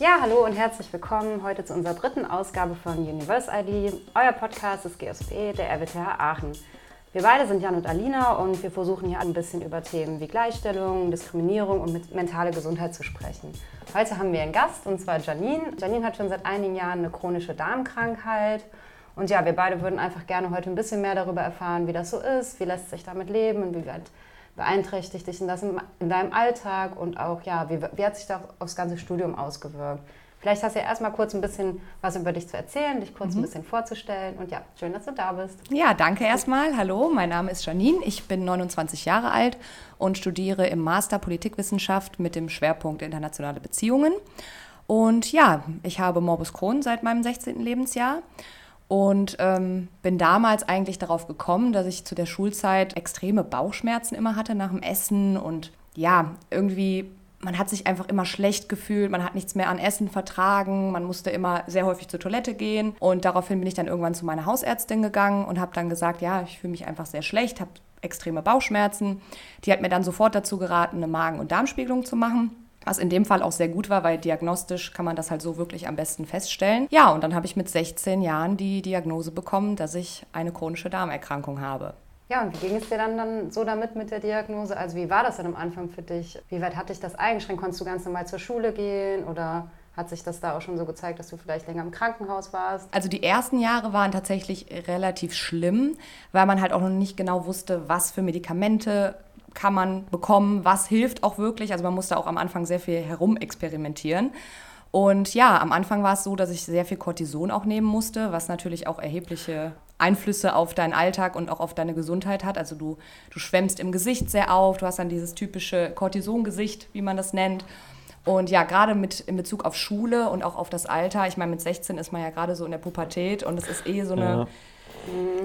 Ja, hallo und herzlich willkommen heute zu unserer dritten Ausgabe von Universe ID. Euer Podcast ist GSP der RWTH Aachen. Wir beide sind Jan und Alina und wir versuchen hier ein bisschen über Themen wie Gleichstellung, Diskriminierung und mentale Gesundheit zu sprechen. Heute haben wir einen Gast und zwar Janine. Janine hat schon seit einigen Jahren eine chronische Darmkrankheit. Und ja, wir beide würden einfach gerne heute ein bisschen mehr darüber erfahren, wie das so ist, wie lässt sich damit leben und wie weit beeinträchtigt dich das in deinem Alltag und auch, ja, wie, wie hat sich das aufs ganze Studium ausgewirkt? Vielleicht hast du ja erstmal kurz ein bisschen was über dich zu erzählen, dich kurz mhm. ein bisschen vorzustellen. Und ja, schön, dass du da bist. Ja, danke erstmal. Hallo, mein Name ist Janine. Ich bin 29 Jahre alt und studiere im Master Politikwissenschaft mit dem Schwerpunkt internationale Beziehungen. Und ja, ich habe Morbus Crohn seit meinem 16. Lebensjahr und ähm, bin damals eigentlich darauf gekommen, dass ich zu der Schulzeit extreme Bauchschmerzen immer hatte nach dem Essen. Und ja, irgendwie, man hat sich einfach immer schlecht gefühlt, man hat nichts mehr an Essen vertragen, man musste immer sehr häufig zur Toilette gehen. Und daraufhin bin ich dann irgendwann zu meiner Hausärztin gegangen und habe dann gesagt, ja, ich fühle mich einfach sehr schlecht, habe extreme Bauchschmerzen. Die hat mir dann sofort dazu geraten, eine Magen- und Darmspiegelung zu machen was in dem Fall auch sehr gut war, weil diagnostisch kann man das halt so wirklich am besten feststellen. Ja, und dann habe ich mit 16 Jahren die Diagnose bekommen, dass ich eine chronische Darmerkrankung habe. Ja, und wie ging es dir dann, dann so damit mit der Diagnose? Also wie war das dann am Anfang für dich? Wie weit hat dich das eingeschränkt? Konntest du ganz normal zur Schule gehen oder hat sich das da auch schon so gezeigt, dass du vielleicht länger im Krankenhaus warst? Also die ersten Jahre waren tatsächlich relativ schlimm, weil man halt auch noch nicht genau wusste, was für Medikamente kann man bekommen, was hilft auch wirklich. Also man musste auch am Anfang sehr viel herumexperimentieren. Und ja, am Anfang war es so, dass ich sehr viel Cortison auch nehmen musste, was natürlich auch erhebliche Einflüsse auf deinen Alltag und auch auf deine Gesundheit hat. Also du, du schwemmst im Gesicht sehr auf, du hast dann dieses typische Cortison-Gesicht, wie man das nennt. Und ja, gerade mit in Bezug auf Schule und auch auf das Alter, ich meine, mit 16 ist man ja gerade so in der Pubertät und es ist eh so eine ja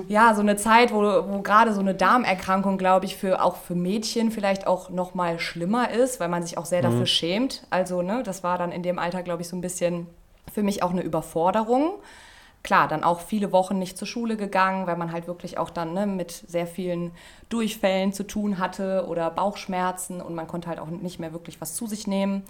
ja, so eine Zeit, wo, wo gerade so eine Darmerkrankung, glaube ich, für auch für Mädchen vielleicht auch noch mal schlimmer ist, weil man sich auch sehr mhm. dafür schämt. Also, ne, das war dann in dem Alter, glaube ich, so ein bisschen für mich auch eine Überforderung. Klar, dann auch viele Wochen nicht zur Schule gegangen, weil man halt wirklich auch dann ne, mit sehr vielen Durchfällen zu tun hatte oder Bauchschmerzen und man konnte halt auch nicht mehr wirklich was zu sich nehmen.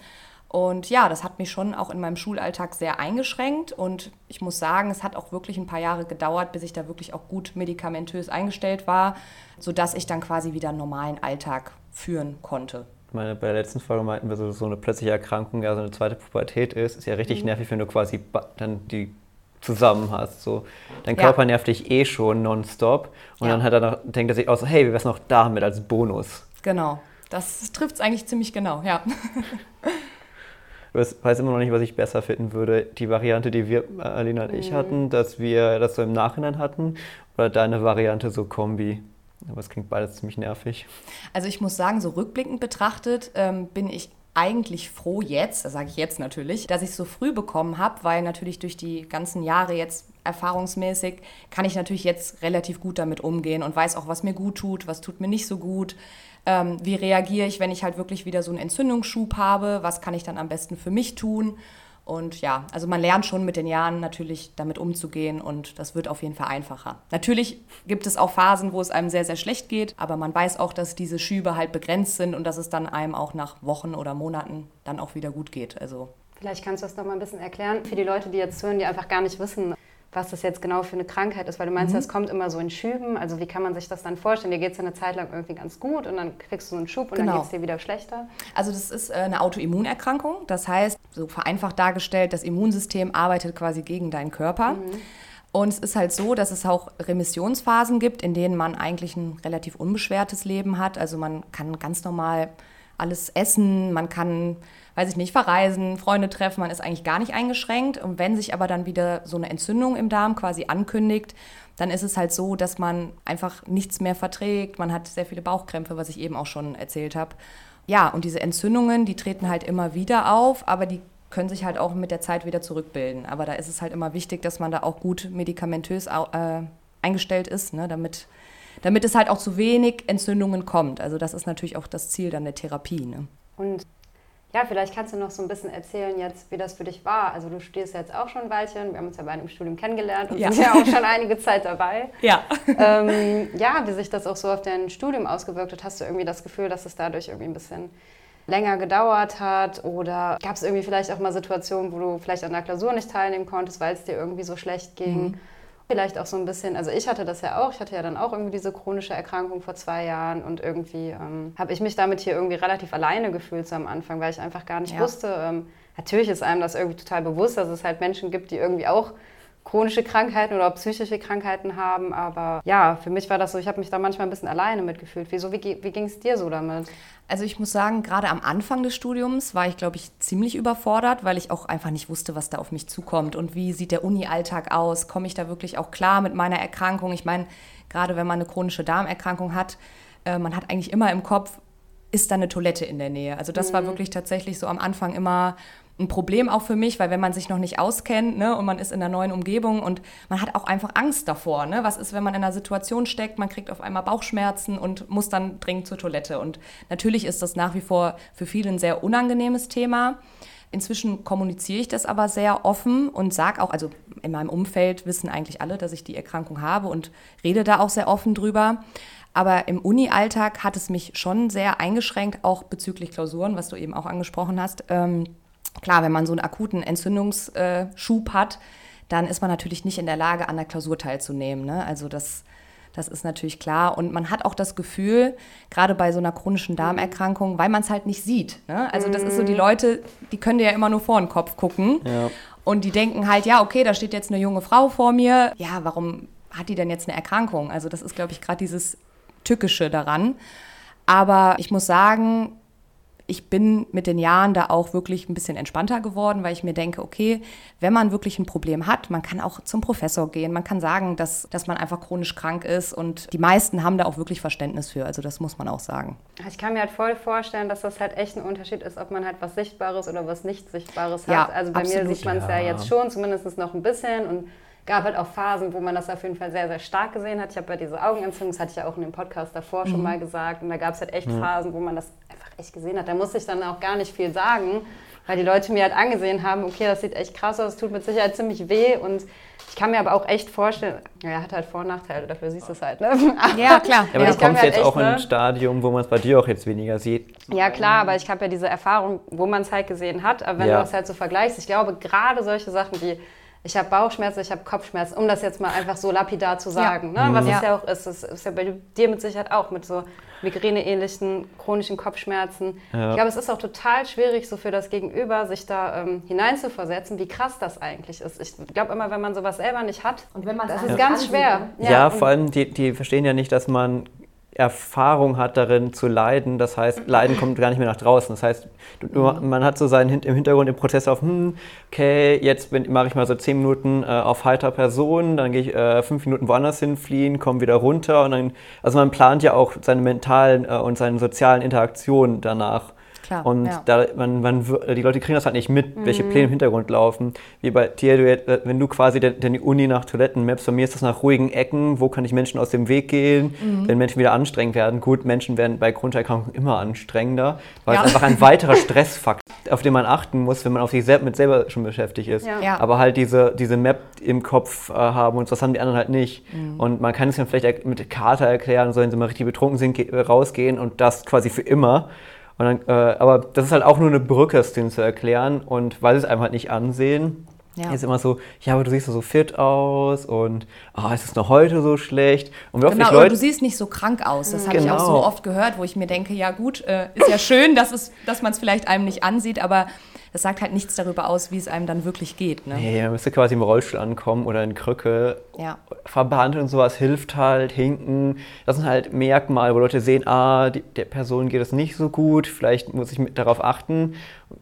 Und ja, das hat mich schon auch in meinem Schulalltag sehr eingeschränkt. Und ich muss sagen, es hat auch wirklich ein paar Jahre gedauert, bis ich da wirklich auch gut medikamentös eingestellt war, sodass ich dann quasi wieder einen normalen Alltag führen konnte. Ich meine, bei der letzten Folge meinten wir, so, so eine plötzliche Erkrankung, ja, so eine zweite Pubertät ist, ist ja richtig mhm. nervig, wenn du quasi dann die zusammen hast. So. Dein Körper ja. nervt dich eh schon nonstop und ja. dann hat er noch, denkt er sich auch so, hey, wie wär's noch damit als Bonus? Genau, das trifft es eigentlich ziemlich genau, ja. Weiß immer noch nicht, was ich besser finden würde. Die Variante, die wir, Alina und ich mhm. hatten, dass wir das so im Nachhinein hatten, oder deine Variante so Kombi. Aber es klingt beides ziemlich nervig. Also ich muss sagen, so rückblickend betrachtet ähm, bin ich eigentlich froh jetzt, das sage ich jetzt natürlich, dass ich es so früh bekommen habe, weil natürlich durch die ganzen Jahre jetzt erfahrungsmäßig kann ich natürlich jetzt relativ gut damit umgehen und weiß auch, was mir gut tut, was tut mir nicht so gut. Ähm, wie reagiere ich, wenn ich halt wirklich wieder so einen Entzündungsschub habe? Was kann ich dann am besten für mich tun? Und ja, also man lernt schon mit den Jahren natürlich damit umzugehen und das wird auf jeden Fall einfacher. Natürlich gibt es auch Phasen, wo es einem sehr, sehr schlecht geht, aber man weiß auch, dass diese Schübe halt begrenzt sind und dass es dann einem auch nach Wochen oder Monaten dann auch wieder gut geht. Also Vielleicht kannst du das noch mal ein bisschen erklären für die Leute, die jetzt hören, die einfach gar nicht wissen, was das jetzt genau für eine Krankheit ist, weil du meinst, mhm. das kommt immer so in Schüben. Also wie kann man sich das dann vorstellen? Dir geht es ja eine Zeit lang irgendwie ganz gut und dann kriegst du so einen Schub und genau. dann geht es dir wieder schlechter. Also das ist äh, eine Autoimmunerkrankung. Das heißt, so vereinfacht dargestellt, das Immunsystem arbeitet quasi gegen deinen Körper. Mhm. Und es ist halt so, dass es auch Remissionsphasen gibt, in denen man eigentlich ein relativ unbeschwertes Leben hat. Also man kann ganz normal alles essen, man kann weiß ich nicht, verreisen, Freunde treffen, man ist eigentlich gar nicht eingeschränkt. Und wenn sich aber dann wieder so eine Entzündung im Darm quasi ankündigt, dann ist es halt so, dass man einfach nichts mehr verträgt. Man hat sehr viele Bauchkrämpfe, was ich eben auch schon erzählt habe. Ja, und diese Entzündungen, die treten halt immer wieder auf, aber die können sich halt auch mit der Zeit wieder zurückbilden. Aber da ist es halt immer wichtig, dass man da auch gut medikamentös äh, eingestellt ist, ne, damit, damit es halt auch zu wenig Entzündungen kommt. Also das ist natürlich auch das Ziel dann der Therapie. Ne? Und ja, vielleicht kannst du noch so ein bisschen erzählen jetzt, wie das für dich war. Also du studierst ja jetzt auch schon ein Weilchen, wir haben uns ja bei einem Studium kennengelernt und ja. sind ja auch schon einige Zeit dabei. Ja. Ähm, ja, wie sich das auch so auf dein Studium ausgewirkt hat, hast du irgendwie das Gefühl, dass es dadurch irgendwie ein bisschen länger gedauert hat? Oder gab es irgendwie vielleicht auch mal Situationen, wo du vielleicht an der Klausur nicht teilnehmen konntest, weil es dir irgendwie so schlecht ging? Mhm. Vielleicht auch so ein bisschen, also ich hatte das ja auch, ich hatte ja dann auch irgendwie diese chronische Erkrankung vor zwei Jahren und irgendwie ähm, habe ich mich damit hier irgendwie relativ alleine gefühlt so am Anfang, weil ich einfach gar nicht ja. wusste, ähm, natürlich ist einem das irgendwie total bewusst, dass es halt Menschen gibt, die irgendwie auch chronische Krankheiten oder psychische Krankheiten haben. Aber ja, für mich war das so, ich habe mich da manchmal ein bisschen alleine mitgefühlt. Wieso, wie, wie ging es dir so damit? Also ich muss sagen, gerade am Anfang des Studiums war ich, glaube ich, ziemlich überfordert, weil ich auch einfach nicht wusste, was da auf mich zukommt und wie sieht der Uni-Alltag aus. Komme ich da wirklich auch klar mit meiner Erkrankung? Ich meine, gerade wenn man eine chronische Darmerkrankung hat, äh, man hat eigentlich immer im Kopf, ist da eine Toilette in der Nähe? Also das mhm. war wirklich tatsächlich so am Anfang immer ein Problem auch für mich, weil wenn man sich noch nicht auskennt ne, und man ist in einer neuen Umgebung und man hat auch einfach Angst davor. Ne? Was ist, wenn man in einer Situation steckt, man kriegt auf einmal Bauchschmerzen und muss dann dringend zur Toilette. Und natürlich ist das nach wie vor für viele ein sehr unangenehmes Thema. Inzwischen kommuniziere ich das aber sehr offen und sage auch, also in meinem Umfeld wissen eigentlich alle, dass ich die Erkrankung habe und rede da auch sehr offen drüber. Aber im Uni-Alltag hat es mich schon sehr eingeschränkt, auch bezüglich Klausuren, was du eben auch angesprochen hast. Ähm, klar, wenn man so einen akuten Entzündungsschub hat, dann ist man natürlich nicht in der Lage, an der Klausur teilzunehmen. Ne? Also das, das ist natürlich klar. Und man hat auch das Gefühl, gerade bei so einer chronischen Darmerkrankung, weil man es halt nicht sieht. Ne? Also das ist so, die mhm. Leute, die können dir ja immer nur vor den Kopf gucken. Ja. Und die denken halt, ja, okay, da steht jetzt eine junge Frau vor mir. Ja, warum hat die denn jetzt eine Erkrankung? Also das ist, glaube ich, gerade dieses Tückische daran. Aber ich muss sagen, ich bin mit den Jahren da auch wirklich ein bisschen entspannter geworden, weil ich mir denke, okay, wenn man wirklich ein Problem hat, man kann auch zum Professor gehen, man kann sagen, dass, dass man einfach chronisch krank ist und die meisten haben da auch wirklich Verständnis für. Also das muss man auch sagen. Ich kann mir halt voll vorstellen, dass das halt echt ein Unterschied ist, ob man halt was Sichtbares oder was nicht Sichtbares hat. Ja, also bei absolut. mir sieht man es ja. ja jetzt schon, zumindest noch ein bisschen und gab halt auch Phasen, wo man das auf jeden Fall sehr, sehr stark gesehen hat. Ich habe ja diese Augenentzündung, das hatte ich ja auch in dem Podcast davor mhm. schon mal gesagt. Und da gab es halt echt mhm. Phasen, wo man das echt gesehen hat. Da musste ich dann auch gar nicht viel sagen, weil die Leute mir halt angesehen haben, okay, das sieht echt krass aus, tut mit Sicherheit ziemlich weh und ich kann mir aber auch echt vorstellen, ja, hat halt Vor- und Nachteile, dafür siehst du es halt, ne? ja, klar. Ja, aber du kommst jetzt echt, auch in ein ne? Stadium, wo man es bei dir auch jetzt weniger sieht. Ja, klar, aber ich habe ja diese Erfahrung, wo man es halt gesehen hat, aber wenn ja. du es halt so vergleichst, ich glaube, gerade solche Sachen wie ich habe Bauchschmerzen, ich habe Kopfschmerzen, um das jetzt mal einfach so lapidar zu sagen. Ja. Ne? Was ja. es ja auch ist. Das ist ja bei dir mit Sicherheit auch mit so Migräne-ähnlichen chronischen Kopfschmerzen. Ja. Ich glaube, es ist auch total schwierig, so für das Gegenüber, sich da ähm, hineinzuversetzen, wie krass das eigentlich ist. Ich glaube immer, wenn man sowas selber nicht hat, und wenn man das ist ganz schwer. Ja, ja vor allem, die, die verstehen ja nicht, dass man Erfahrung hat darin zu leiden. Das heißt, Leiden kommt gar nicht mehr nach draußen. Das heißt, man hat so seinen im Hintergrund den Prozess auf, hm, okay, jetzt mache ich mal so zehn Minuten äh, auf heiter Person, dann gehe ich äh, fünf Minuten woanders hinfliehen, komme wieder runter und dann, also man plant ja auch seine mentalen äh, und seine sozialen Interaktionen danach. Klar, und ja. da, man, man, die Leute kriegen das halt nicht mit, mhm. welche Pläne im Hintergrund laufen. Wie bei dir, du, wenn du quasi die Uni nach Toiletten mappst, bei mir ist das nach ruhigen Ecken, wo kann ich Menschen aus dem Weg gehen, mhm. wenn Menschen wieder anstrengend werden. Gut, Menschen werden bei Grunderkrankungen immer anstrengender, weil ja. es einfach ein weiterer Stressfaktor auf den man achten muss, wenn man auf sich selbst mit selber schon beschäftigt ist. Ja. Aber halt diese, diese Map im Kopf äh, haben und das haben die anderen halt nicht. Mhm. Und man kann es dann vielleicht mit Kater erklären, so wenn sie mal richtig betrunken sind, rausgehen und das quasi für immer. Dann, äh, aber das ist halt auch nur eine Brücke, es denen zu erklären. Und weil sie es einfach halt nicht ansehen, ja. ist immer so, ja, aber du siehst so fit aus und oh, ist es noch heute so schlecht? Und wie genau, Leute, du siehst nicht so krank aus. Das habe genau. ich auch so oft gehört, wo ich mir denke, ja gut, äh, ist ja schön, dass, es, dass man es vielleicht einem nicht ansieht, aber das sagt halt nichts darüber aus, wie es einem dann wirklich geht. Ne? Nee, man müsste quasi im Rollstuhl ankommen oder in Krücke. Ja. Verband und sowas hilft halt, hinken. Das sind halt Merkmale, wo Leute sehen, ah, die, der Person geht es nicht so gut, vielleicht muss ich mit darauf achten.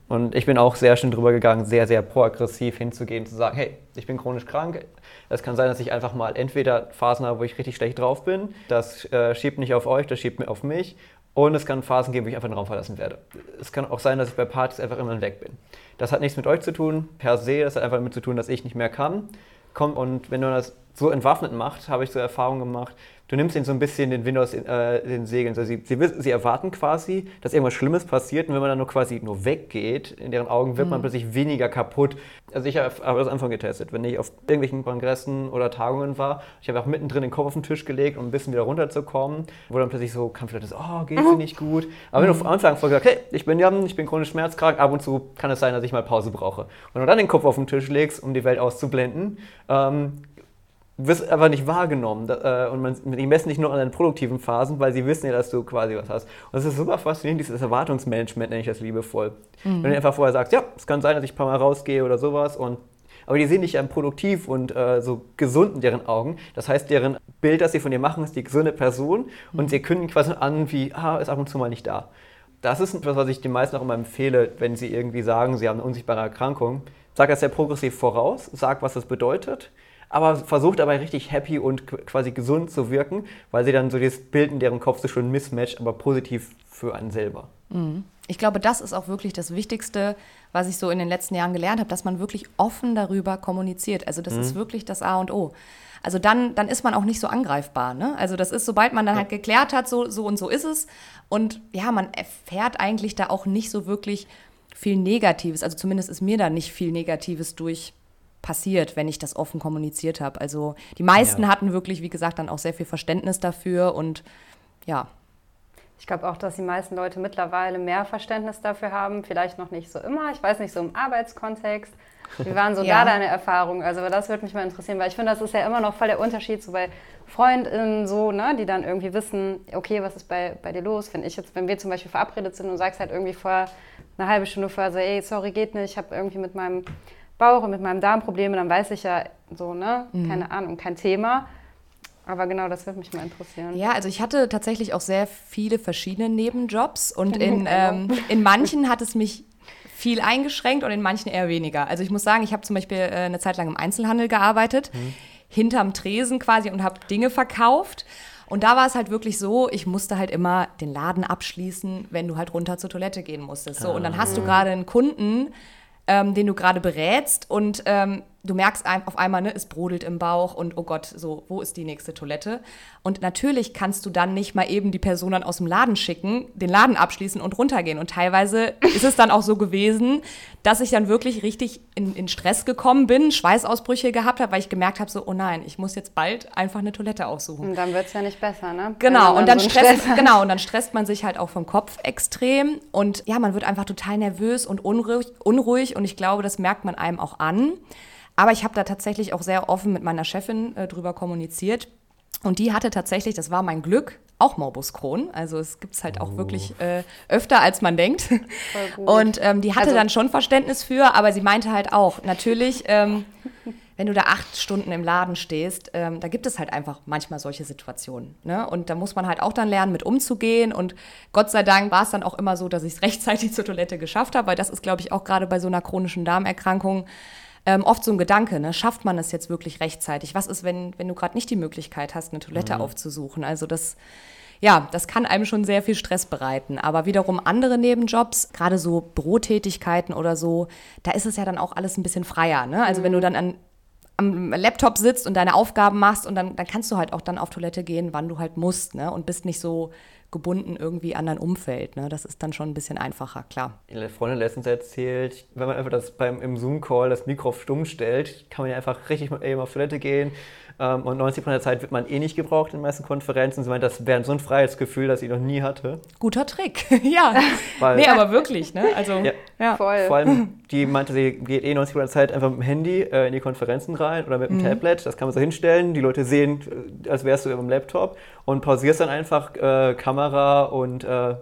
Und ich bin auch sehr schön drüber gegangen, sehr, sehr proaggressiv hinzugehen, zu sagen, hey, ich bin chronisch krank. Es kann sein, dass ich einfach mal entweder Phasen habe, wo ich richtig schlecht drauf bin. Das äh, schiebt nicht auf euch, das schiebt mir auf mich. Und es kann Phasen geben, wo ich einfach den Raum verlassen werde. Es kann auch sein, dass ich bei Partys einfach immer weg bin. Das hat nichts mit euch zu tun, per se. Das hat einfach damit zu tun, dass ich nicht mehr kann. Komm, und wenn du das so entwaffnet machst, habe ich so Erfahrungen gemacht, du nimmst ihnen so ein bisschen den Wind aus äh, den Segeln. Also sie, sie, wissen, sie erwarten quasi, dass irgendwas Schlimmes passiert und wenn man dann nur quasi nur weggeht, in deren Augen wird mhm. man plötzlich weniger kaputt. Also ich habe das Anfang getestet. Wenn ich auf irgendwelchen Kongressen oder Tagungen war, ich habe auch mittendrin den Kopf auf den Tisch gelegt, um ein bisschen wieder runterzukommen, wo dann plötzlich so kam vielleicht das, oh, geht's dir nicht gut? Aber wenn du am Anfang gesagt hey, ich bin Jan, ich bin chronisch schmerzkrank, ab und zu kann es sein, dass ich mal Pause brauche. Und wenn du dann den Kopf auf den Tisch legst, um die Welt auszublenden, ähm, wirst aber nicht wahrgenommen. Äh, und man, die messen nicht nur an deinen produktiven Phasen, weil sie wissen ja, dass du quasi was hast. Und das ist super faszinierend, dieses Erwartungsmanagement nenne ich das liebevoll. Mhm. Wenn du einfach vorher sagst, ja, es kann sein, dass ich ein paar Mal rausgehe oder sowas und aber die sehen dich ja produktiv und äh, so gesund in deren Augen. Das heißt, deren Bild, das sie von dir machen, ist die gesunde Person mhm. und sie kündigen quasi an, wie, ah, ist ab und zu mal nicht da. Das ist etwas, was ich den meisten auch immer empfehle, wenn sie irgendwie sagen, sie haben eine unsichtbare Erkrankung. Sag das sehr progressiv voraus, sag, was das bedeutet aber versucht dabei richtig happy und quasi gesund zu wirken, weil sie dann so das Bild in deren Kopf so schon mismatcht, aber positiv für einen selber. Mhm. Ich glaube, das ist auch wirklich das Wichtigste, was ich so in den letzten Jahren gelernt habe, dass man wirklich offen darüber kommuniziert. Also das mhm. ist wirklich das A und O. Also dann, dann ist man auch nicht so angreifbar. Ne? Also das ist, sobald man dann halt geklärt hat, so, so und so ist es. Und ja, man erfährt eigentlich da auch nicht so wirklich viel Negatives. Also zumindest ist mir da nicht viel Negatives durch passiert, wenn ich das offen kommuniziert habe. Also die meisten ja. hatten wirklich, wie gesagt, dann auch sehr viel Verständnis dafür und ja. Ich glaube auch, dass die meisten Leute mittlerweile mehr Verständnis dafür haben. Vielleicht noch nicht so immer. Ich weiß nicht, so im Arbeitskontext. Wie waren so ja. da deine Erfahrungen? Also das würde mich mal interessieren, weil ich finde, das ist ja immer noch voll der Unterschied so bei Freundinnen so, ne, die dann irgendwie wissen, okay, was ist bei, bei dir los? Wenn ich jetzt, wenn wir zum Beispiel verabredet sind und sagst halt irgendwie vor eine halbe Stunde vorher so, ey, sorry, geht nicht, ich habe irgendwie mit meinem Bauch und mit meinem Darm Probleme, dann weiß ich ja so, ne, mhm. keine Ahnung, kein Thema. Aber genau, das würde mich mal interessieren. Ja, also ich hatte tatsächlich auch sehr viele verschiedene Nebenjobs und in, ähm, in manchen hat es mich viel eingeschränkt und in manchen eher weniger. Also ich muss sagen, ich habe zum Beispiel äh, eine Zeit lang im Einzelhandel gearbeitet, mhm. hinterm Tresen quasi und habe Dinge verkauft. Und da war es halt wirklich so, ich musste halt immer den Laden abschließen, wenn du halt runter zur Toilette gehen musstest. So, und dann hast du ah. gerade einen Kunden, ähm, den du gerade berätst. Und ähm, du merkst auf einmal, ne, es brodelt im Bauch und oh Gott, so, wo ist die nächste Toilette? Und natürlich kannst du dann nicht mal eben die Person dann aus dem Laden schicken, den Laden abschließen und runtergehen. Und teilweise ist es dann auch so gewesen, dass ich dann wirklich richtig in, in Stress gekommen bin, Schweißausbrüche gehabt habe, weil ich gemerkt habe, so, oh nein, ich muss jetzt bald einfach eine Toilette aussuchen. Und dann wird es ja nicht besser, ne? Genau, und dann, so stresst, genau, und dann stresst man sich halt auch vom Kopf extrem. Und ja, man wird einfach total nervös und unruhig, unruhig und ich glaube, das merkt man einem auch an. Aber ich habe da tatsächlich auch sehr offen mit meiner Chefin äh, drüber kommuniziert. Und die hatte tatsächlich, das war mein Glück, auch Morbus Crohn. Also es gibt es halt auch oh. wirklich äh, öfter, als man denkt. Und ähm, die hatte also, dann schon Verständnis für, aber sie meinte halt auch, natürlich, ähm, wenn du da acht Stunden im Laden stehst, ähm, da gibt es halt einfach manchmal solche Situationen. Ne? Und da muss man halt auch dann lernen, mit umzugehen. Und Gott sei Dank war es dann auch immer so, dass ich es rechtzeitig zur Toilette geschafft habe, weil das ist, glaube ich, auch gerade bei so einer chronischen Darmerkrankung ähm, oft so ein Gedanke, ne? schafft man es jetzt wirklich rechtzeitig? Was ist, wenn, wenn du gerade nicht die Möglichkeit hast, eine Toilette mhm. aufzusuchen? Also das, ja, das kann einem schon sehr viel Stress bereiten. Aber wiederum andere Nebenjobs, gerade so Bürotätigkeiten oder so, da ist es ja dann auch alles ein bisschen freier. Ne? Also mhm. wenn du mhm. dann an, am Laptop sitzt und deine Aufgaben machst und dann, dann kannst du halt auch dann auf Toilette gehen, wann du halt musst, ne? Und bist nicht so gebunden irgendwie an dein Umfeld. Ne? Das ist dann schon ein bisschen einfacher, klar. Eine Freundin letztens erzählt, wenn man einfach das beim, im Zoom-Call das Mikro stumm stellt, kann man ja einfach richtig eben auf Toilette gehen, ähm, und 90 Prozent der Zeit wird man eh nicht gebraucht in den meisten Konferenzen. Sie meint, das wäre so ein Freiheitsgefühl, das ich noch nie hatte. Guter Trick, ja. Weil, nee, aber wirklich, ne? Also, ja, ja. Voll. Vor allem, die meinte, sie geht eh 90 Prozent der Zeit einfach mit dem Handy äh, in die Konferenzen rein oder mit dem mhm. Tablet. Das kann man so hinstellen. Die Leute sehen, äh, als wärst du im Laptop und pausierst dann einfach äh, Kamera und äh,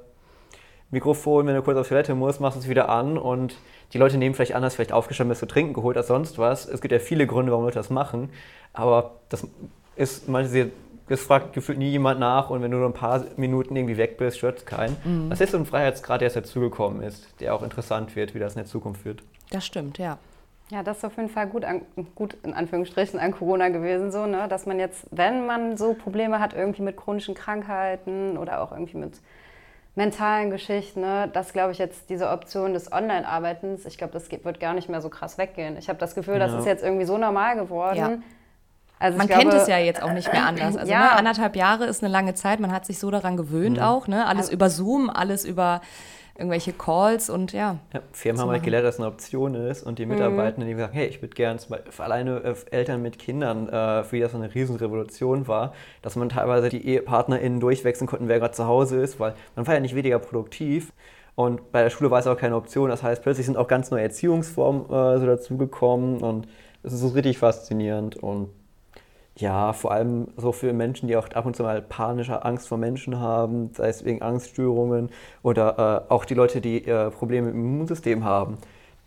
Mikrofon, wenn du kurz auf Toilette musst, machst du es wieder an und die Leute nehmen vielleicht an, dass vielleicht aufgestanden bist, zu trinken geholt als sonst was. Es gibt ja viele Gründe, warum Leute das machen, aber das ist, manche das fragt gefühlt nie jemand nach und wenn du nur ein paar Minuten irgendwie weg bist, stört es keinen. Mhm. Das ist so ein Freiheitsgrad, der jetzt dazugekommen ist, der auch interessant wird, wie das in der Zukunft wird. Das stimmt, ja. Ja, das ist auf jeden Fall gut, an, gut in Anführungsstrichen an Corona gewesen, so, ne? dass man jetzt, wenn man so Probleme hat, irgendwie mit chronischen Krankheiten oder auch irgendwie mit mentalen Geschichten, ne, dass, glaube ich, jetzt diese Option des Online-Arbeitens, ich glaube, das wird gar nicht mehr so krass weggehen. Ich habe das Gefühl, ja. das ist jetzt irgendwie so normal geworden. Ja. Also man glaube, kennt es ja jetzt auch nicht mehr anders. Also ja. ne, anderthalb Jahre ist eine lange Zeit. Man hat sich so daran gewöhnt mhm. auch. Ne? Alles also, über Zoom, alles über irgendwelche Calls und ja. ja Firmen haben halt gelernt, dass es eine Option ist und die mhm. Mitarbeitenden, die sagen, hey, ich würde gerne alleine äh, Eltern mit Kindern, äh, für die das eine Riesenrevolution war, dass man teilweise die EhepartnerInnen durchwechseln konnten, wer gerade zu Hause ist, weil man war ja nicht weniger produktiv. Und bei der Schule war es auch keine Option. Das heißt, plötzlich sind auch ganz neue Erziehungsformen äh, so dazugekommen und es ist so richtig faszinierend und ja, vor allem so für Menschen, die auch ab und zu mal panische Angst vor Menschen haben, sei es wegen Angststörungen oder äh, auch die Leute, die äh, Probleme im Immunsystem haben,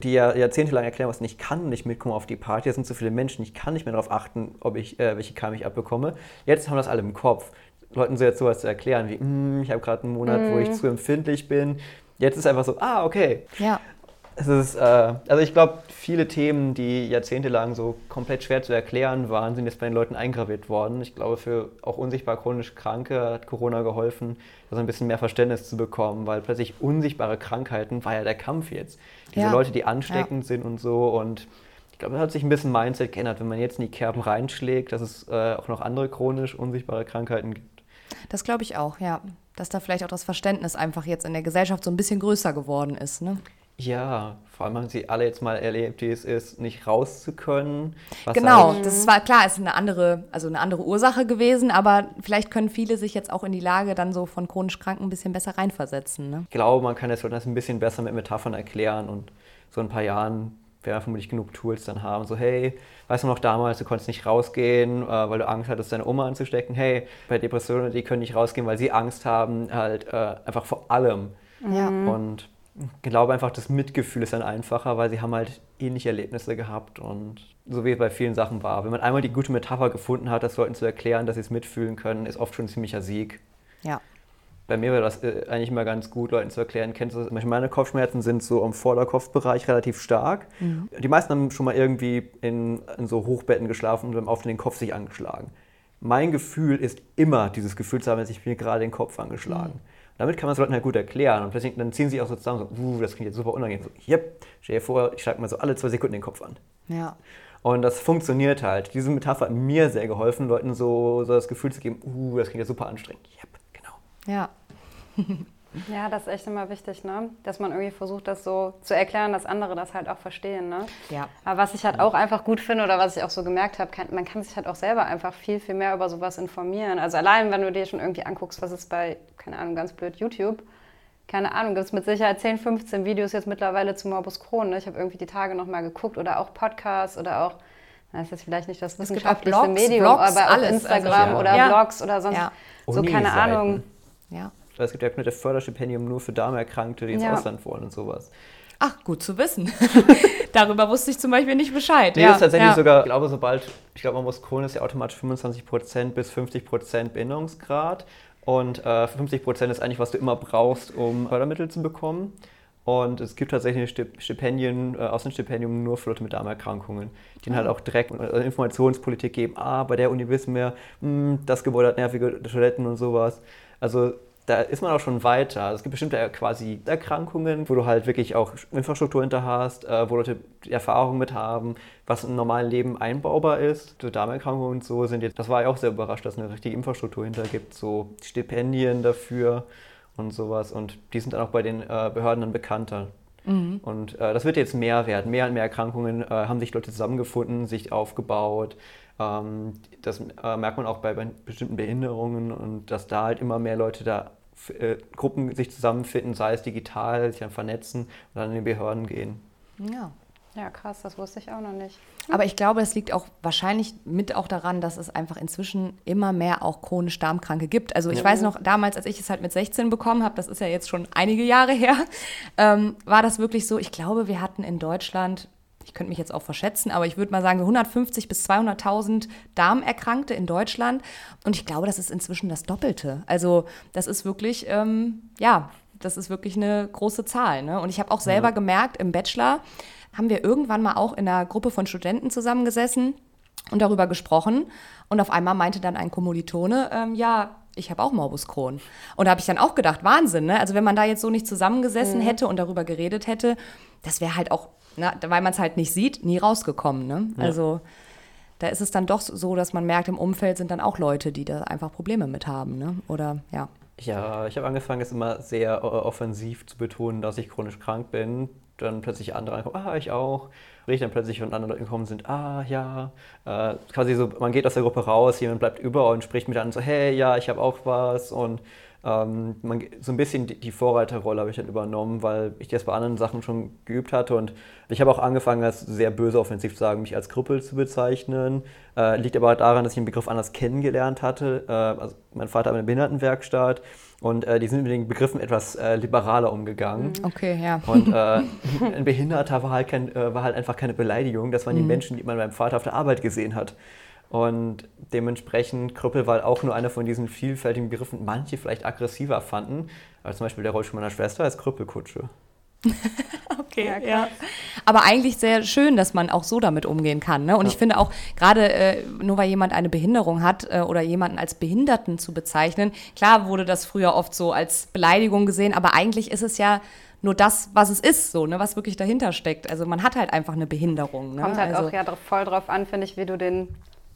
die ja jahrzehntelang erklären, was ich kann nicht mitkommen auf die Party, es sind so viele Menschen, ich kann nicht mehr darauf achten, ob ich, äh, welche Keime ich abbekomme. Jetzt haben das alle im Kopf. Leuten so jetzt sowas zu erklären wie, mm, ich habe gerade einen Monat, mm. wo ich mhm. zu empfindlich bin. Jetzt ist einfach so, ah, okay. Ja. Es ist, äh, also ich glaube, viele Themen, die jahrzehntelang so komplett schwer zu erklären waren, sind jetzt bei den Leuten eingraviert worden. Ich glaube, für auch unsichtbar chronisch Kranke hat Corona geholfen, da so ein bisschen mehr Verständnis zu bekommen, weil plötzlich unsichtbare Krankheiten war ja der Kampf jetzt. Diese ja. Leute, die ansteckend ja. sind und so und ich glaube, da hat sich ein bisschen Mindset geändert, wenn man jetzt in die Kerben reinschlägt, dass es äh, auch noch andere chronisch unsichtbare Krankheiten gibt. Das glaube ich auch, ja. Dass da vielleicht auch das Verständnis einfach jetzt in der Gesellschaft so ein bisschen größer geworden ist, ne? Ja, vor allem haben sie alle jetzt mal erlebt, wie es ist, nicht raus zu können. genau, halt das war klar, ist eine andere, also eine andere Ursache gewesen, aber vielleicht können viele sich jetzt auch in die Lage dann so von chronisch Kranken ein bisschen besser reinversetzen. Ne? Ich glaube, man kann das ein bisschen besser mit Metaphern erklären und so ein paar Jahren werden wir vermutlich genug Tools dann haben. So, hey, weißt du noch damals, du konntest nicht rausgehen, äh, weil du Angst hattest, deine Oma anzustecken. Hey, bei Depressionen, die können nicht rausgehen, weil sie Angst haben, halt äh, einfach vor allem. Ja. Und ich glaube einfach, das Mitgefühl ist dann einfacher, weil sie haben halt ähnliche Erlebnisse gehabt und so wie es bei vielen Sachen war. Wenn man einmal die gute Metapher gefunden hat, das Leuten zu erklären, dass sie es mitfühlen können, ist oft schon ein ziemlicher Sieg. Ja. Bei mir wäre das äh, eigentlich immer ganz gut, Leuten zu erklären. Kennst du das? Meine Kopfschmerzen sind so im Vorderkopfbereich relativ stark. Mhm. Die meisten haben schon mal irgendwie in, in so Hochbetten geschlafen und haben oft den Kopf sich angeschlagen. Mein Gefühl ist immer dieses Gefühl zu haben, dass ich mir gerade den Kopf angeschlagen. Mhm. Damit kann man es Leuten halt gut erklären. Und plötzlich dann ziehen sie auch so zusammen, so, uh, das klingt jetzt super unangenehm. So, yep, stell dir vor, ich schlage mal so alle zwei Sekunden den Kopf an. Ja. Und das funktioniert halt. Diese Metapher hat mir sehr geholfen, Leuten so, so das Gefühl zu geben, uh, das klingt ja super anstrengend. Yep, genau. Ja. Ja, das ist echt immer wichtig, ne? dass man irgendwie versucht, das so zu erklären, dass andere das halt auch verstehen. Ne? Ja. Aber was ich halt auch einfach gut finde oder was ich auch so gemerkt habe, kann, man kann sich halt auch selber einfach viel, viel mehr über sowas informieren. Also allein, wenn du dir schon irgendwie anguckst, was ist bei, keine Ahnung, ganz blöd, YouTube, keine Ahnung, gibt es mit Sicherheit 10, 15 Videos jetzt mittlerweile zu Morbus Crohn. Ne? Ich habe irgendwie die Tage nochmal geguckt oder auch Podcasts oder auch das ist jetzt vielleicht nicht das wissenschaftliche Blogs, Medium, Blogs, aber alles. Instagram also, ja. oder ja. Blogs oder sonst ja. so, keine Ahnung. Ja. Es gibt ja auch ein Förderstipendium nur für Darmerkrankte, die ins ja. Ausland wollen und sowas. Ach, gut zu wissen. Darüber wusste ich zum Beispiel nicht Bescheid. Nee, ja, ist tatsächlich ja. sogar, ich glaube, sobald, ich glaube, man muss Crohn ist ja automatisch 25% bis 50% Bindungsgrad. Und äh, 50% ist eigentlich, was du immer brauchst, um Fördermittel zu bekommen. Und es gibt tatsächlich Stipendien, äh, Außenstipendien nur für Leute mit Darmerkrankungen, die dann halt auch direkt äh, Informationspolitik geben. Ah, bei der Uni wissen wir, mh, hm, das Gebäude hat nervige Toiletten und sowas. Also da ist man auch schon weiter. Es gibt bestimmte quasi Erkrankungen, wo du halt wirklich auch Infrastruktur hinter hast, äh, wo Leute Erfahrung mit haben, was im normalen Leben einbaubar ist. So Darmerkrankungen und so sind jetzt, das war ja auch sehr überrascht, dass es eine richtige Infrastruktur hinter gibt, so Stipendien dafür und sowas. Und die sind dann auch bei den äh, Behörden dann bekannter. Mhm. Und äh, das wird jetzt mehr werden. Mehr und mehr Erkrankungen äh, haben sich Leute zusammengefunden, sich aufgebaut. Ähm, das äh, merkt man auch bei, bei, bestimmten Behinderungen und dass da halt immer mehr Leute da äh, Gruppen sich zusammenfinden, sei es digital, sich dann vernetzen und dann in die Behörden gehen. Ja. Ja, krass, das wusste ich auch noch nicht. Aber ich glaube, es liegt auch wahrscheinlich mit auch daran, dass es einfach inzwischen immer mehr auch chronisch Darmkranke gibt. Also ich ja. weiß noch, damals, als ich es halt mit 16 bekommen habe, das ist ja jetzt schon einige Jahre her, ähm, war das wirklich so, ich glaube, wir hatten in Deutschland ich könnte mich jetzt auch verschätzen, aber ich würde mal sagen, 150 bis 200.000 Darmerkrankte in Deutschland. Und ich glaube, das ist inzwischen das Doppelte. Also das ist wirklich, ähm, ja, das ist wirklich eine große Zahl. Ne? Und ich habe auch selber ja. gemerkt, im Bachelor haben wir irgendwann mal auch in einer Gruppe von Studenten zusammengesessen und darüber gesprochen. Und auf einmal meinte dann ein Kommilitone, ähm, ja, ich habe auch Morbus Crohn. Und da habe ich dann auch gedacht, Wahnsinn, ne? Also wenn man da jetzt so nicht zusammengesessen mhm. hätte und darüber geredet hätte, das wäre halt auch na, weil man es halt nicht sieht, nie rausgekommen. Ne? Ja. Also da ist es dann doch so, dass man merkt, im Umfeld sind dann auch Leute, die da einfach Probleme mit haben. Ne? Oder ja. Ja, ich habe angefangen, es immer sehr äh, offensiv zu betonen, dass ich chronisch krank bin. Dann plötzlich andere ankommen, ah, ich auch. Ich dann plötzlich von anderen Leuten kommen sind, ah, ja. Äh, quasi so, man geht aus der Gruppe raus, jemand bleibt über und spricht mit anderen so, hey, ja, ich habe auch was. Und ähm, man, so ein bisschen die, Vorreiterrolle habe ich dann übernommen, weil ich das bei anderen Sachen schon geübt hatte. Und ich habe auch angefangen, als sehr böse offensiv zu sagen, mich als Krüppel zu bezeichnen. Äh, liegt aber daran, dass ich den Begriff anders kennengelernt hatte. Äh, also mein Vater hat eine Behindertenwerkstatt und äh, die sind mit den Begriffen etwas äh, liberaler umgegangen. Mhm. Okay, ja. Und äh, ein Behinderter war halt, kein, äh, war halt einfach keine Beleidigung. Das waren die mhm. Menschen, die man beim Vater auf der Arbeit gesehen hat. Und dementsprechend Krüppel war auch nur einer von diesen vielfältigen Begriffen, manche vielleicht aggressiver fanden, als zum Beispiel der Rollstuhl meiner Schwester als Krüppelkutsche. okay, ja, ja, Aber eigentlich sehr schön, dass man auch so damit umgehen kann. Ne? Und ja. ich finde auch, gerade äh, nur weil jemand eine Behinderung hat äh, oder jemanden als Behinderten zu bezeichnen, klar wurde das früher oft so als Beleidigung gesehen, aber eigentlich ist es ja nur das, was es ist, so, ne, was wirklich dahinter steckt. Also man hat halt einfach eine Behinderung. Ne? Kommt halt also, auch ja voll drauf an, finde ich, wie du den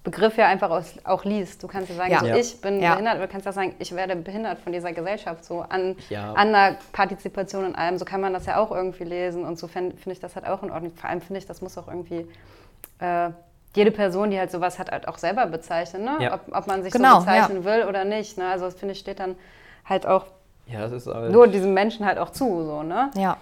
Begriff ja einfach aus, auch liest. Du kannst ja sagen, ja. So, ich bin ja. behindert, oder du kannst ja sagen, ich werde behindert von dieser Gesellschaft, so an, ja. an der Partizipation in allem. So kann man das ja auch irgendwie lesen und so finde find ich das halt auch in Ordnung. Vor allem finde ich, das muss auch irgendwie äh, jede Person, die halt sowas hat, halt auch selber bezeichnen, ne? ob, ob man sich genau, so bezeichnen will oder nicht. Ne? Also das finde ich steht dann halt auch halt nur diesem Menschen halt auch zu. So, ne? Ja.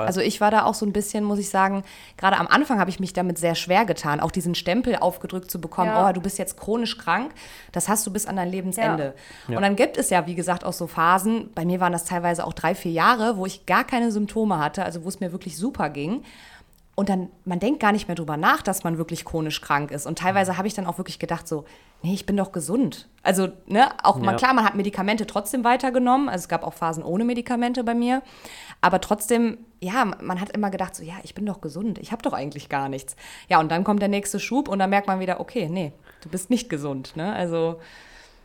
Also ich war da auch so ein bisschen, muss ich sagen, gerade am Anfang habe ich mich damit sehr schwer getan, auch diesen Stempel aufgedrückt zu bekommen, ja. oh, du bist jetzt chronisch krank, das hast du bis an dein Lebensende. Ja. Und dann gibt es ja, wie gesagt, auch so Phasen, bei mir waren das teilweise auch drei, vier Jahre, wo ich gar keine Symptome hatte, also wo es mir wirklich super ging. Und dann, man denkt gar nicht mehr drüber nach, dass man wirklich chronisch krank ist. Und teilweise habe ich dann auch wirklich gedacht, so, nee, ich bin doch gesund. Also, ne, auch ja. mal klar, man hat Medikamente trotzdem weitergenommen. Also es gab auch Phasen ohne Medikamente bei mir. Aber trotzdem, ja, man hat immer gedacht, so, ja, ich bin doch gesund, ich habe doch eigentlich gar nichts. Ja, und dann kommt der nächste Schub und dann merkt man wieder, okay, nee, du bist nicht gesund. Ne? Also.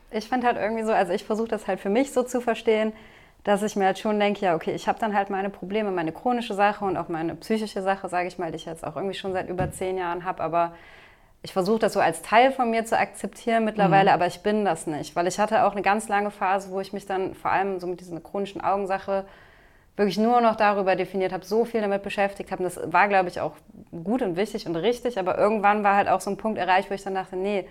Ich finde halt irgendwie so, also ich versuche das halt für mich so zu verstehen, dass ich mir halt schon denke, ja, okay, ich habe dann halt meine Probleme, meine chronische Sache und auch meine psychische Sache, sage ich mal, die ich jetzt auch irgendwie schon seit über zehn Jahren habe, aber ich versuche das so als Teil von mir zu akzeptieren mittlerweile, mhm. aber ich bin das nicht, weil ich hatte auch eine ganz lange Phase, wo ich mich dann vor allem so mit dieser chronischen Augensache wirklich nur noch darüber definiert habe, so viel damit beschäftigt habe. Und das war, glaube ich, auch gut und wichtig und richtig, aber irgendwann war halt auch so ein Punkt erreicht, wo ich dann dachte, nee,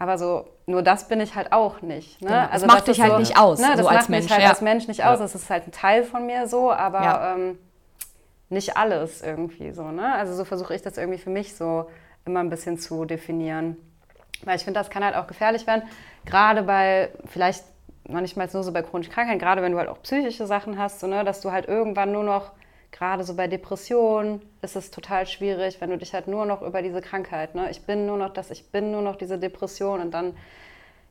aber so, nur das bin ich halt auch nicht. Ne? Genau. Also das macht dich halt so, nicht aus, ne? das so als macht Mensch. mich halt ja. als Mensch nicht aus. Das ist halt ein Teil von mir so, aber ja. ähm, nicht alles irgendwie so. Ne? Also so versuche ich das irgendwie für mich so immer ein bisschen zu definieren. Weil ich finde, das kann halt auch gefährlich werden, gerade bei, vielleicht manchmal nur so bei chronischen Krankheiten, gerade wenn du halt auch psychische Sachen hast, so, ne? dass du halt irgendwann nur noch gerade so bei Depressionen ist es total schwierig, wenn du dich halt nur noch über diese Krankheit, ne, ich bin nur noch das, ich bin nur noch diese Depression und dann,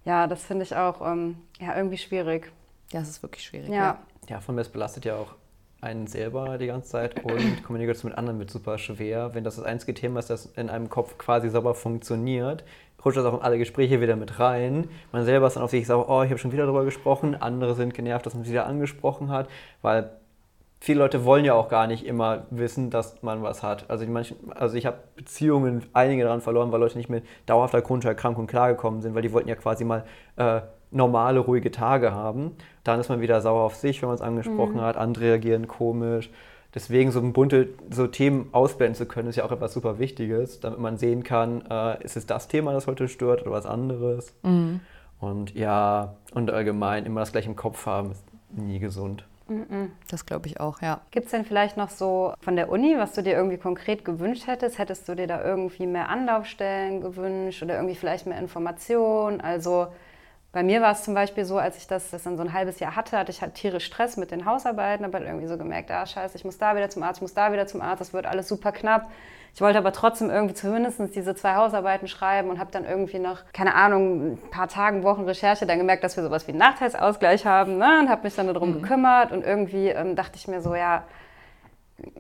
ja, das finde ich auch ähm, ja, irgendwie schwierig. Ja, es ist wirklich schwierig. Ja. ja, ja von mir es belastet ja auch einen selber die ganze Zeit und Kommunikation mit anderen wird super schwer. Wenn das das einzige Thema ist, das in einem Kopf quasi sauber funktioniert, rutscht das auch in alle Gespräche wieder mit rein. Man selber ist dann auf sich sauer, oh, ich habe schon wieder darüber gesprochen. Andere sind genervt, dass man es wieder angesprochen hat, weil viele Leute wollen ja auch gar nicht immer wissen, dass man was hat. Also, manchen, also ich habe Beziehungen, einige daran verloren, weil Leute nicht mit dauerhafter chronischer Erkrankung klargekommen sind, weil die wollten ja quasi mal äh, normale, ruhige Tage haben. Dann ist man wieder sauer auf sich, wenn man es angesprochen mhm. hat. Andere reagieren komisch. Deswegen so bunte so Themen ausblenden zu können, ist ja auch etwas super Wichtiges, damit man sehen kann, äh, ist es das Thema, das heute stört oder was anderes. Mhm. Und ja, und allgemein immer das gleich im Kopf haben, ist nie gesund. Das glaube ich auch, ja. Gibt es denn vielleicht noch so von der Uni, was du dir irgendwie konkret gewünscht hättest? Hättest du dir da irgendwie mehr Anlaufstellen gewünscht oder irgendwie vielleicht mehr Informationen? Also bei mir war es zum Beispiel so, als ich das, das dann so ein halbes Jahr hatte, hatte ich halt tierisch Stress mit den Hausarbeiten, habe halt irgendwie so gemerkt, ah scheiße, ich muss da wieder zum Arzt, ich muss da wieder zum Arzt, das wird alles super knapp. Ich wollte aber trotzdem irgendwie zumindest diese zwei Hausarbeiten schreiben und habe dann irgendwie noch, keine Ahnung, ein paar Tagen, Wochen Recherche dann gemerkt, dass wir sowas wie einen Nachteilsausgleich haben ne? und habe mich dann darum mhm. gekümmert und irgendwie ähm, dachte ich mir so, ja,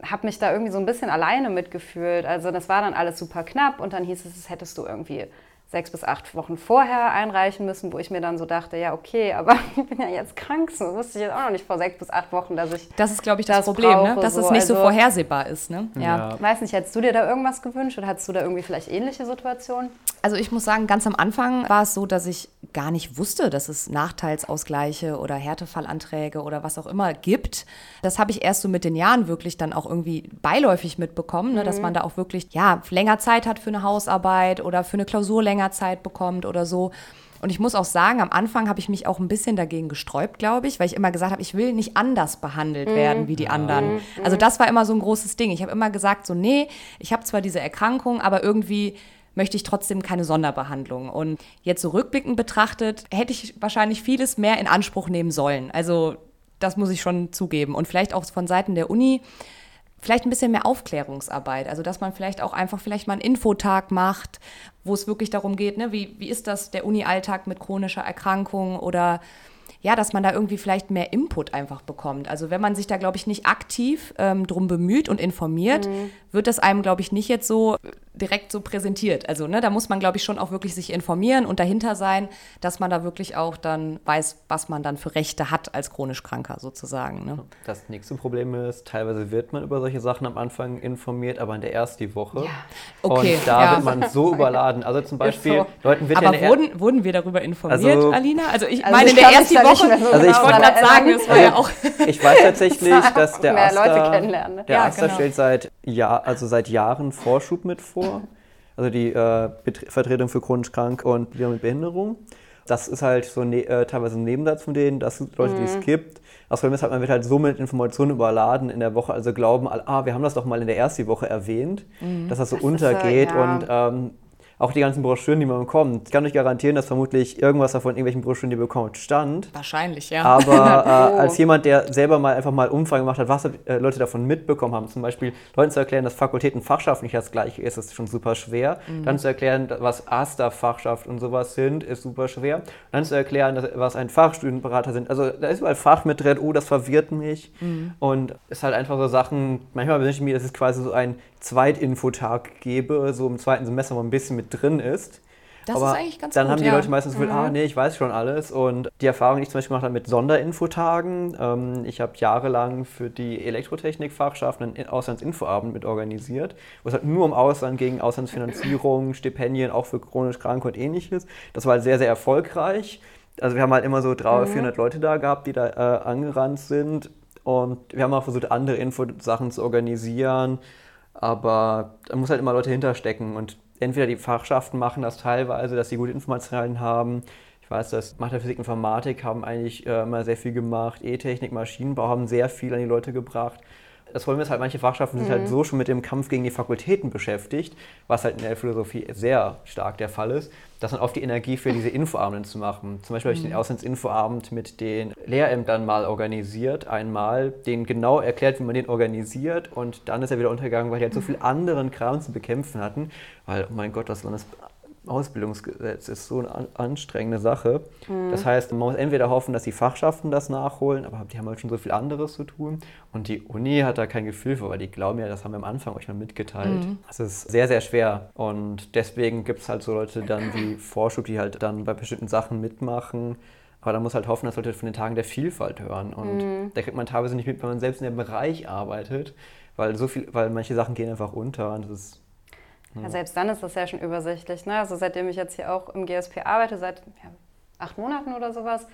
habe mich da irgendwie so ein bisschen alleine mitgefühlt. Also das war dann alles super knapp und dann hieß es, das hättest du irgendwie sechs bis acht Wochen vorher einreichen müssen, wo ich mir dann so dachte, ja, okay, aber ich bin ja jetzt krank, so wusste ich jetzt auch noch nicht vor sechs bis acht Wochen, dass ich. Das ist, glaube ich, das, das Problem, ne? brauche, ne? dass so. es nicht also, so vorhersehbar ist. Ne? Ja. ja. Weiß nicht, hättest du dir da irgendwas gewünscht oder hattest du da irgendwie vielleicht ähnliche Situationen? Also ich muss sagen, ganz am Anfang war es so, dass ich gar nicht wusste, dass es Nachteilsausgleiche oder Härtefallanträge oder was auch immer gibt. Das habe ich erst so mit den Jahren wirklich dann auch irgendwie beiläufig mitbekommen, ne? dass mhm. man da auch wirklich ja länger Zeit hat für eine Hausarbeit oder für eine Klausur länger länger Zeit bekommt oder so. Und ich muss auch sagen, am Anfang habe ich mich auch ein bisschen dagegen gesträubt, glaube ich, weil ich immer gesagt habe, ich will nicht anders behandelt mhm. werden wie die anderen. Mhm. Also das war immer so ein großes Ding. Ich habe immer gesagt, so nee, ich habe zwar diese Erkrankung, aber irgendwie möchte ich trotzdem keine Sonderbehandlung. Und jetzt so rückblickend betrachtet, hätte ich wahrscheinlich vieles mehr in Anspruch nehmen sollen. Also das muss ich schon zugeben. Und vielleicht auch von Seiten der Uni vielleicht ein bisschen mehr Aufklärungsarbeit. Also, dass man vielleicht auch einfach vielleicht mal einen Infotag macht, wo es wirklich darum geht, ne, wie, wie ist das der Uni-Alltag mit chronischer Erkrankung oder ja, dass man da irgendwie vielleicht mehr Input einfach bekommt. Also wenn man sich da, glaube ich, nicht aktiv ähm, drum bemüht und informiert, mhm. wird das einem, glaube ich, nicht jetzt so direkt so präsentiert. Also ne, da muss man, glaube ich, schon auch wirklich sich informieren und dahinter sein, dass man da wirklich auch dann weiß, was man dann für Rechte hat als chronisch Kranker sozusagen. Ne? Das nächste Problem ist, teilweise wird man über solche Sachen am Anfang informiert, aber in der ersten Woche. Ja. Okay, und da ja. wird man so überladen. Also zum Beispiel, so. Leuten wird aber ja wurden, wurden wir darüber informiert, also, Alina? Also ich also meine, in der ersten Woche, so also genau ich wollte gerade sagen, es war ja auch... Ich weiß tatsächlich, dass der Asta, der ja, Asta genau. stellt seit, Jahr, also seit Jahren Vorschub mit vor also die äh, Vertretung für chronisch krank und mit Behinderung. Das ist halt so ne äh, teilweise ein Nebensatz von denen, dass es Leute, mhm. die es gibt. Das Problem ist halt, man wird halt so mit Informationen überladen in der Woche, also glauben, ah, wir haben das doch mal in der ersten Woche erwähnt, mhm. dass das so das untergeht ist, ja. und ähm, auch die ganzen Broschüren, die man bekommt. Ich kann euch garantieren, dass vermutlich irgendwas davon in irgendwelchen Broschüren, die ihr bekommt, stand. Wahrscheinlich, ja. Aber äh, oh. als jemand, der selber mal einfach mal Umfragen gemacht hat, was äh, Leute davon mitbekommen haben, zum Beispiel Leuten zu erklären, dass Fakultäten Fachschaft nicht das gleiche ist, ist schon super schwer. Mhm. Dann zu erklären, was AStA-Fachschaft und sowas sind, ist super schwer. Und dann zu erklären, dass, was ein Fachstudienberater sind. Also da ist überall Fach mit drin, oh, das verwirrt mich. Mhm. Und es ist halt einfach so Sachen, manchmal wünsche ich mir, dass es quasi so ein Zweitinfotag gebe, so im zweiten Semester, wo ein bisschen mit drin ist. Das Aber ist eigentlich ganz dann gut, haben die ja. Leute meistens gefühlt, mhm. ah nee, ich weiß schon alles. Und die Erfahrung, die ich zum Beispiel gemacht habe mit Sonderinfotagen, ähm, ich habe jahrelang für die Elektrotechnik-Fachschaft einen Auslandsinfoabend mit organisiert, wo es halt nur um Ausland ging, Auslandsfinanzierung, Stipendien, auch für chronisch Kranke und ähnliches. Das war halt sehr, sehr erfolgreich. Also wir haben halt immer so 300, mhm. 400 Leute da gehabt, die da äh, angerannt sind. Und wir haben auch versucht, andere Infosachen zu organisieren. Aber da muss halt immer Leute hinterstecken und entweder die Fachschaften machen das teilweise, dass sie gute Informationen haben. Ich weiß, dass Mathematik, Informatik haben eigentlich äh, immer sehr viel gemacht, E-Technik, Maschinenbau haben sehr viel an die Leute gebracht. Das Problem ist halt, manche Fachschaften mhm. sind halt mhm. so schon mit dem Kampf gegen die Fakultäten beschäftigt, was halt in der Philosophie sehr stark der Fall ist, dass dann oft die Energie für diese Infoabenden zu machen. Zum Beispiel mhm. habe ich den mhm. Auslandsinfoabend mit den Lehrämtern mal organisiert, einmal, denen genau erklärt, wie man den organisiert und dann ist er wieder untergegangen, weil die halt so viel anderen Kram zu bekämpfen hatten, weil, oh mein Gott, das war das Ausbildungsgesetz ist so eine anstrengende Sache. Mhm. Das heißt, man muss entweder hoffen, dass die Fachschaften das nachholen, aber die haben halt schon so viel anderes zu tun. Und die Uni hat da kein Gefühl für, weil die glauben ja, das haben wir am Anfang euch mal mitgeteilt. Mhm. Das ist sehr, sehr schwer. Und deswegen gibt es halt so Leute dann wie Vorschub, die halt dann bei bestimmten Sachen mitmachen. Aber da muss halt hoffen, dass Leute von den Tagen der Vielfalt hören. Und mhm. da kriegt man teilweise nicht mit, wenn man selbst in dem Bereich arbeitet, weil so viel, weil manche Sachen gehen einfach unter und das ist ja, selbst dann ist das ja schon übersichtlich. Ne? Also seitdem ich jetzt hier auch im GSP arbeite, seit ja, acht Monaten oder sowas,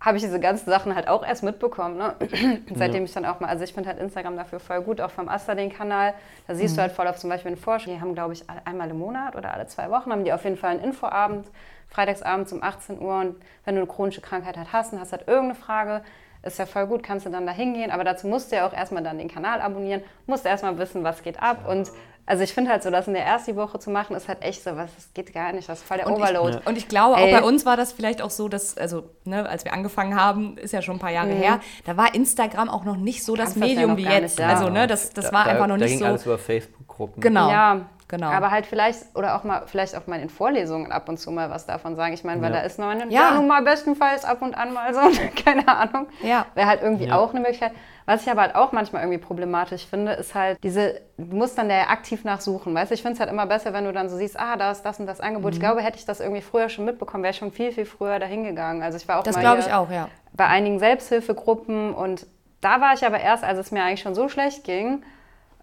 habe ich diese ganzen Sachen halt auch erst mitbekommen. Ne? Seitdem ja. ich dann auch mal, also ich finde halt Instagram dafür voll gut, auch vom Asta den Kanal. Da siehst mhm. du halt voll auf zum Beispiel einen Vorschlag. Die haben, glaube ich, einmal im Monat oder alle zwei Wochen haben die auf jeden Fall einen Infoabend, freitagsabends um 18 Uhr. Und wenn du eine chronische Krankheit halt hast und hast halt irgendeine Frage, ist ja voll gut, kannst du dann da hingehen. Aber dazu musst du ja auch erstmal dann den Kanal abonnieren, musst erstmal wissen, was geht ab. Und also ich finde halt so, das in der ersten Woche zu machen, ist halt echt so, was, das geht gar nicht, das ist voll der und Overload. Ich, und ich glaube, Ey. auch bei uns war das vielleicht auch so, dass, also ne, als wir angefangen haben, ist ja schon ein paar Jahre mhm. her, da war Instagram auch noch nicht so das Medium ja wie jetzt. Nicht, ja. Also ne, das, das da, war einfach noch da nicht ging so. alles über Facebook-Gruppen. Genau. Ja, Genau. Aber halt vielleicht, oder auch mal, vielleicht auch mal in Vorlesungen ab und zu mal was davon sagen. Ich meine, weil ja. da ist noch ja. ja nun mal bestenfalls ab und an mal so, keine Ahnung. Ja. Wäre halt irgendwie ja. auch eine Möglichkeit. Was ich aber halt auch manchmal irgendwie problematisch finde, ist halt diese, du musst dann ja aktiv nachsuchen. Weißt du, ich finde es halt immer besser, wenn du dann so siehst, ah, da ist das und das Angebot. Mhm. Ich glaube, hätte ich das irgendwie früher schon mitbekommen, wäre ich schon viel, viel früher dahin gegangen. Also ich war auch Das glaube ich auch, ja. Bei einigen Selbsthilfegruppen und da war ich aber erst, als es mir eigentlich schon so schlecht ging,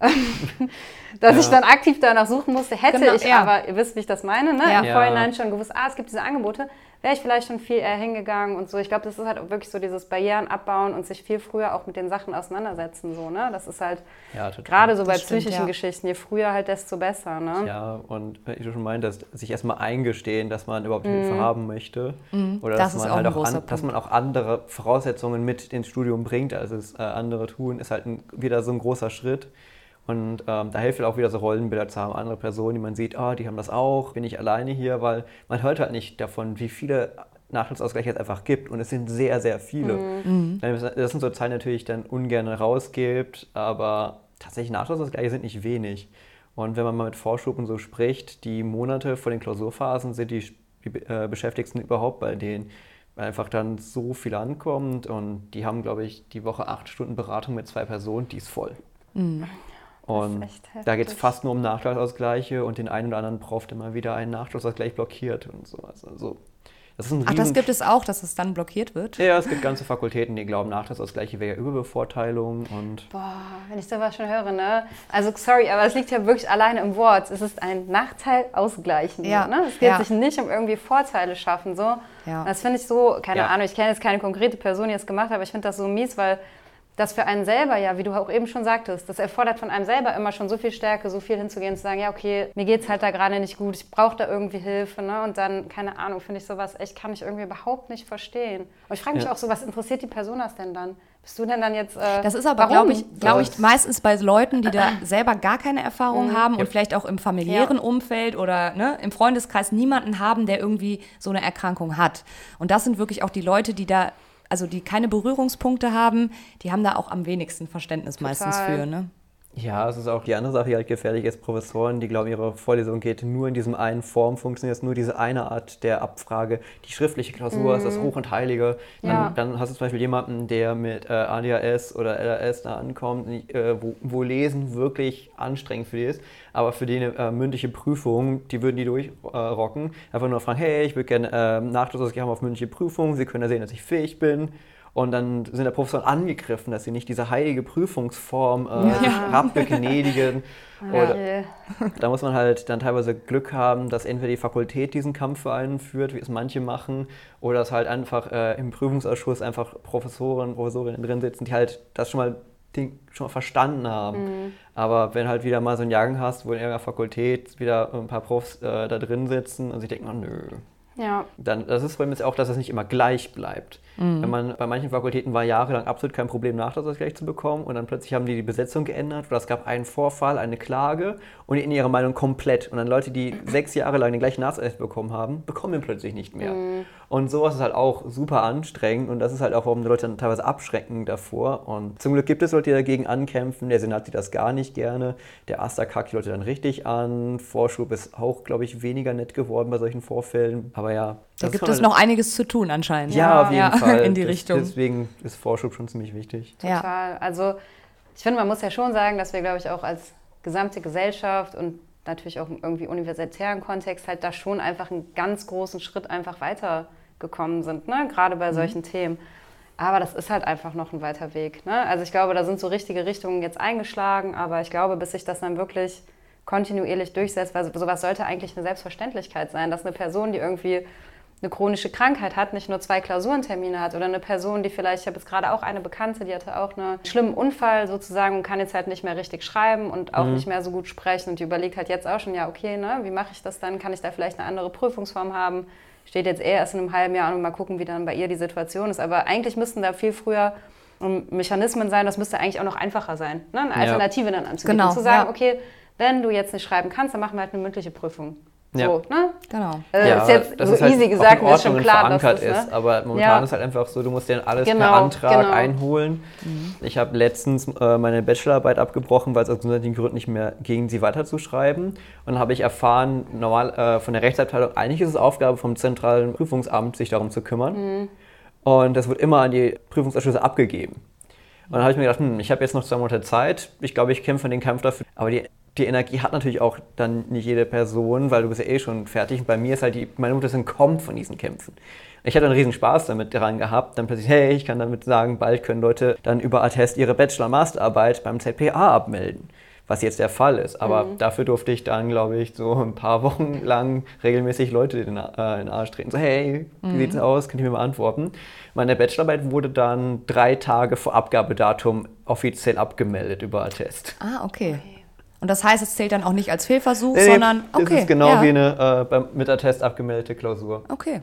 dass ja. ich dann aktiv danach suchen musste, hätte genau, ich ja. aber, ihr wisst, wie ich das meine, ne? Ja. im Vorhinein schon gewusst, ah, es gibt diese Angebote, wäre ich vielleicht schon viel eher hingegangen und so. Ich glaube, das ist halt auch wirklich so dieses Barrieren abbauen und sich viel früher auch mit den Sachen auseinandersetzen. So, ne? Das ist halt ja, gerade so bei das psychischen stimmt, ja. Geschichten, je früher halt, desto besser. Ne? Ja, und wie du schon meintest, sich erstmal eingestehen, dass man überhaupt mhm. Hilfe haben möchte. Mhm. Oder das dass, man halt auch an, dass man auch andere Voraussetzungen mit ins Studium bringt, als es äh, andere tun, ist halt ein, wieder so ein großer Schritt. Und ähm, da hilft halt auch wieder so Rollenbilder zu haben, andere Personen, die man sieht, ah, die haben das auch, bin ich alleine hier, weil man hört halt nicht davon, wie viele Nachteilsausgleiche es einfach gibt. Und es sind sehr, sehr viele. Mhm. Das sind so Zahlen natürlich dann ungern rausgibt, aber tatsächlich Nachteilsausgleiche sind nicht wenig. Und wenn man mal mit Vorschub und so spricht, die Monate vor den Klausurphasen sind die, die äh, Beschäftigten überhaupt bei denen, weil einfach dann so viel ankommt. Und die haben, glaube ich, die Woche acht Stunden Beratung mit zwei Personen, die ist voll. Mhm. Und da geht es fast nur um Nachschlagsausgleiche und den einen oder anderen Prof, der mal wieder einen Nachschlagsausgleich blockiert und sowas. Also, das Ach, das gibt es auch, dass es dann blockiert wird? Ja, es gibt ganze Fakultäten, die glauben, Nachtragsausgleiche wäre ja Überbevorteilung und... Boah, wenn ich sowas schon höre, ne? Also, sorry, aber es liegt ja wirklich alleine im Wort. Es ist ein Nachteil ausgleichen. Ja. Ne? Es geht ja. sich nicht um irgendwie Vorteile schaffen, so. Ja. Das finde ich so, keine. Ahnung, ich kenne jetzt keine konkrete Person, die es gemacht hat, aber ich finde das so mies, weil das für einen selber ja, wie du auch eben schon sagtest, das erfordert von einem selber immer schon so viel Stärke, so viel hinzugehen, zu sagen, ja, okay, mir geht es halt da gerade nicht gut, ich brauche da irgendwie Hilfe. Ne? Und dann, keine Ahnung, finde ich sowas echt, kann ich irgendwie überhaupt nicht verstehen. Und ich frage mich ja. auch so, was interessiert die Person das denn dann? Bist du denn dann jetzt. Äh, das ist aber, glaube ich, glaub ich, meistens bei Leuten, die da selber gar keine Erfahrung mhm. haben und vielleicht auch im familiären ja. Umfeld oder ne, im Freundeskreis niemanden haben, der irgendwie so eine Erkrankung hat. Und das sind wirklich auch die Leute, die da also die keine Berührungspunkte haben, die haben da auch am wenigsten Verständnis Total. meistens für. Ne? Ja, es ist auch die andere Sache, die halt gefährlich ist. Professoren, die glauben, ihre Vorlesung geht nur in diesem einen Form, funktioniert nur diese eine Art der Abfrage. Die schriftliche Klausur mhm. ist das mhm. Hoch und Heilige. Dann, ja. dann, hast du zum Beispiel jemanden, der mit äh, ADHS oder LRS da ankommt, äh, wo, wo, Lesen wirklich anstrengend für die ist. Aber für die eine äh, mündliche Prüfung, die würden die durchrocken. Einfach nur fragen, hey, ich würde gerne äh, Nachschluss haben auf mündliche Prüfung. Sie können ja sehen, dass ich fähig bin. Und dann sind der Professoren angegriffen, dass sie nicht diese heilige Prüfungsform äh, ja. abbegnädigen. Oder, da muss man halt dann teilweise Glück haben, dass entweder die Fakultät diesen Kampf für einen führt, wie es manche machen, oder dass halt einfach äh, im Prüfungsausschuss einfach Professoren, Professorinnen drin sitzen, die halt das schon mal, schon mal verstanden haben. Mhm. Aber wenn halt wieder mal so einen Jagen hast, wo in irgendeiner Fakultät wieder ein paar Profs äh, da drin sitzen und sich denken, oh, nö. Ja. Dann, das ist bei auch, dass es nicht immer gleich bleibt. Mhm. Wenn man, bei manchen Fakultäten war jahrelang absolut kein Problem, Nachtragsausgleich zu bekommen und dann plötzlich haben die die Besetzung geändert oder es gab einen Vorfall, eine Klage und die in ihrer Meinung komplett. Und dann Leute, die sechs Jahre lang den gleichen Nachtragsausgleich bekommen haben, bekommen ihn plötzlich nicht mehr. Mhm. Und sowas ist halt auch super anstrengend und das ist halt auch, warum die Leute dann teilweise abschrecken davor. Und zum Glück gibt es Leute, die dagegen ankämpfen. Der Senat sieht das gar nicht gerne. Der Aster kackt die Leute dann richtig an. Vorschub ist auch, glaube ich, weniger nett geworden bei solchen Vorfällen. Aber ja. Da gibt es noch einiges zu tun anscheinend. Ja, auf jeden ja. Fall. In die das, Richtung. Deswegen ist Vorschub schon ziemlich wichtig. Total. Ja. Also ich finde, man muss ja schon sagen, dass wir, glaube ich, auch als gesamte Gesellschaft und natürlich auch im irgendwie universitären Kontext halt da schon einfach einen ganz großen Schritt einfach weitergekommen sind, ne? gerade bei mhm. solchen Themen. Aber das ist halt einfach noch ein weiter Weg. Ne? Also ich glaube, da sind so richtige Richtungen jetzt eingeschlagen, aber ich glaube, bis sich das dann wirklich kontinuierlich durchsetzt, weil sowas sollte eigentlich eine Selbstverständlichkeit sein, dass eine Person, die irgendwie eine chronische Krankheit hat, nicht nur zwei Klausurentermine hat oder eine Person, die vielleicht, ich habe jetzt gerade auch eine Bekannte, die hatte auch einen schlimmen Unfall sozusagen und kann jetzt halt nicht mehr richtig schreiben und auch mhm. nicht mehr so gut sprechen und die überlegt halt jetzt auch schon, ja okay, ne, wie mache ich das dann? Kann ich da vielleicht eine andere Prüfungsform haben? Steht jetzt eher erst in einem halben Jahr und mal gucken, wie dann bei ihr die Situation ist. Aber eigentlich müssten da viel früher Mechanismen sein, das müsste eigentlich auch noch einfacher sein, ne? eine Alternative ja. dann anzubieten. Genau, zu sagen, ja. okay, wenn du jetzt nicht schreiben kannst, dann machen wir halt eine mündliche Prüfung. Ja. So, ne? Genau. Also ja, ist jetzt so ist halt easy gesagt, ist schon klar, verankert dass das, ist. Ne? Aber momentan ja. ist halt einfach so, du musst dir alles genau, per Antrag genau. einholen. Mhm. Ich habe letztens äh, meine Bachelorarbeit abgebrochen, weil es aus gesundheitlichen Gründen nicht mehr ging, sie weiterzuschreiben. Und dann habe ich erfahren, normal äh, von der Rechtsabteilung, eigentlich ist es Aufgabe vom zentralen Prüfungsamt, sich darum zu kümmern. Mhm. Und das wird immer an die Prüfungsausschüsse abgegeben. Und dann habe ich mir gedacht, hm, ich habe jetzt noch zwei Monate Zeit. Ich glaube, ich kämpfe den Kampf dafür. Aber die, die Energie hat natürlich auch dann nicht jede Person, weil du bist ja eh schon fertig. Und bei mir ist halt die, meine Mutter kommt von diesen Kämpfen. Ich hatte einen riesen Spaß damit dran gehabt, dann plötzlich, hey, ich kann damit sagen, bald können Leute dann über Attest ihre Bachelor-Masterarbeit beim ZPA abmelden was jetzt der Fall ist. Aber mhm. dafür durfte ich dann, glaube ich, so ein paar Wochen lang regelmäßig Leute in, äh, in den Arsch treten. So, hey, wie mhm. sieht's aus? Könnt ihr mir mal antworten? Meine Bachelorarbeit wurde dann drei Tage vor Abgabedatum offiziell abgemeldet über Attest. Ah, okay. Und das heißt, es zählt dann auch nicht als Fehlversuch, nee, sondern okay. Das ist genau ja. wie eine äh, mit Attest abgemeldete Klausur. Okay.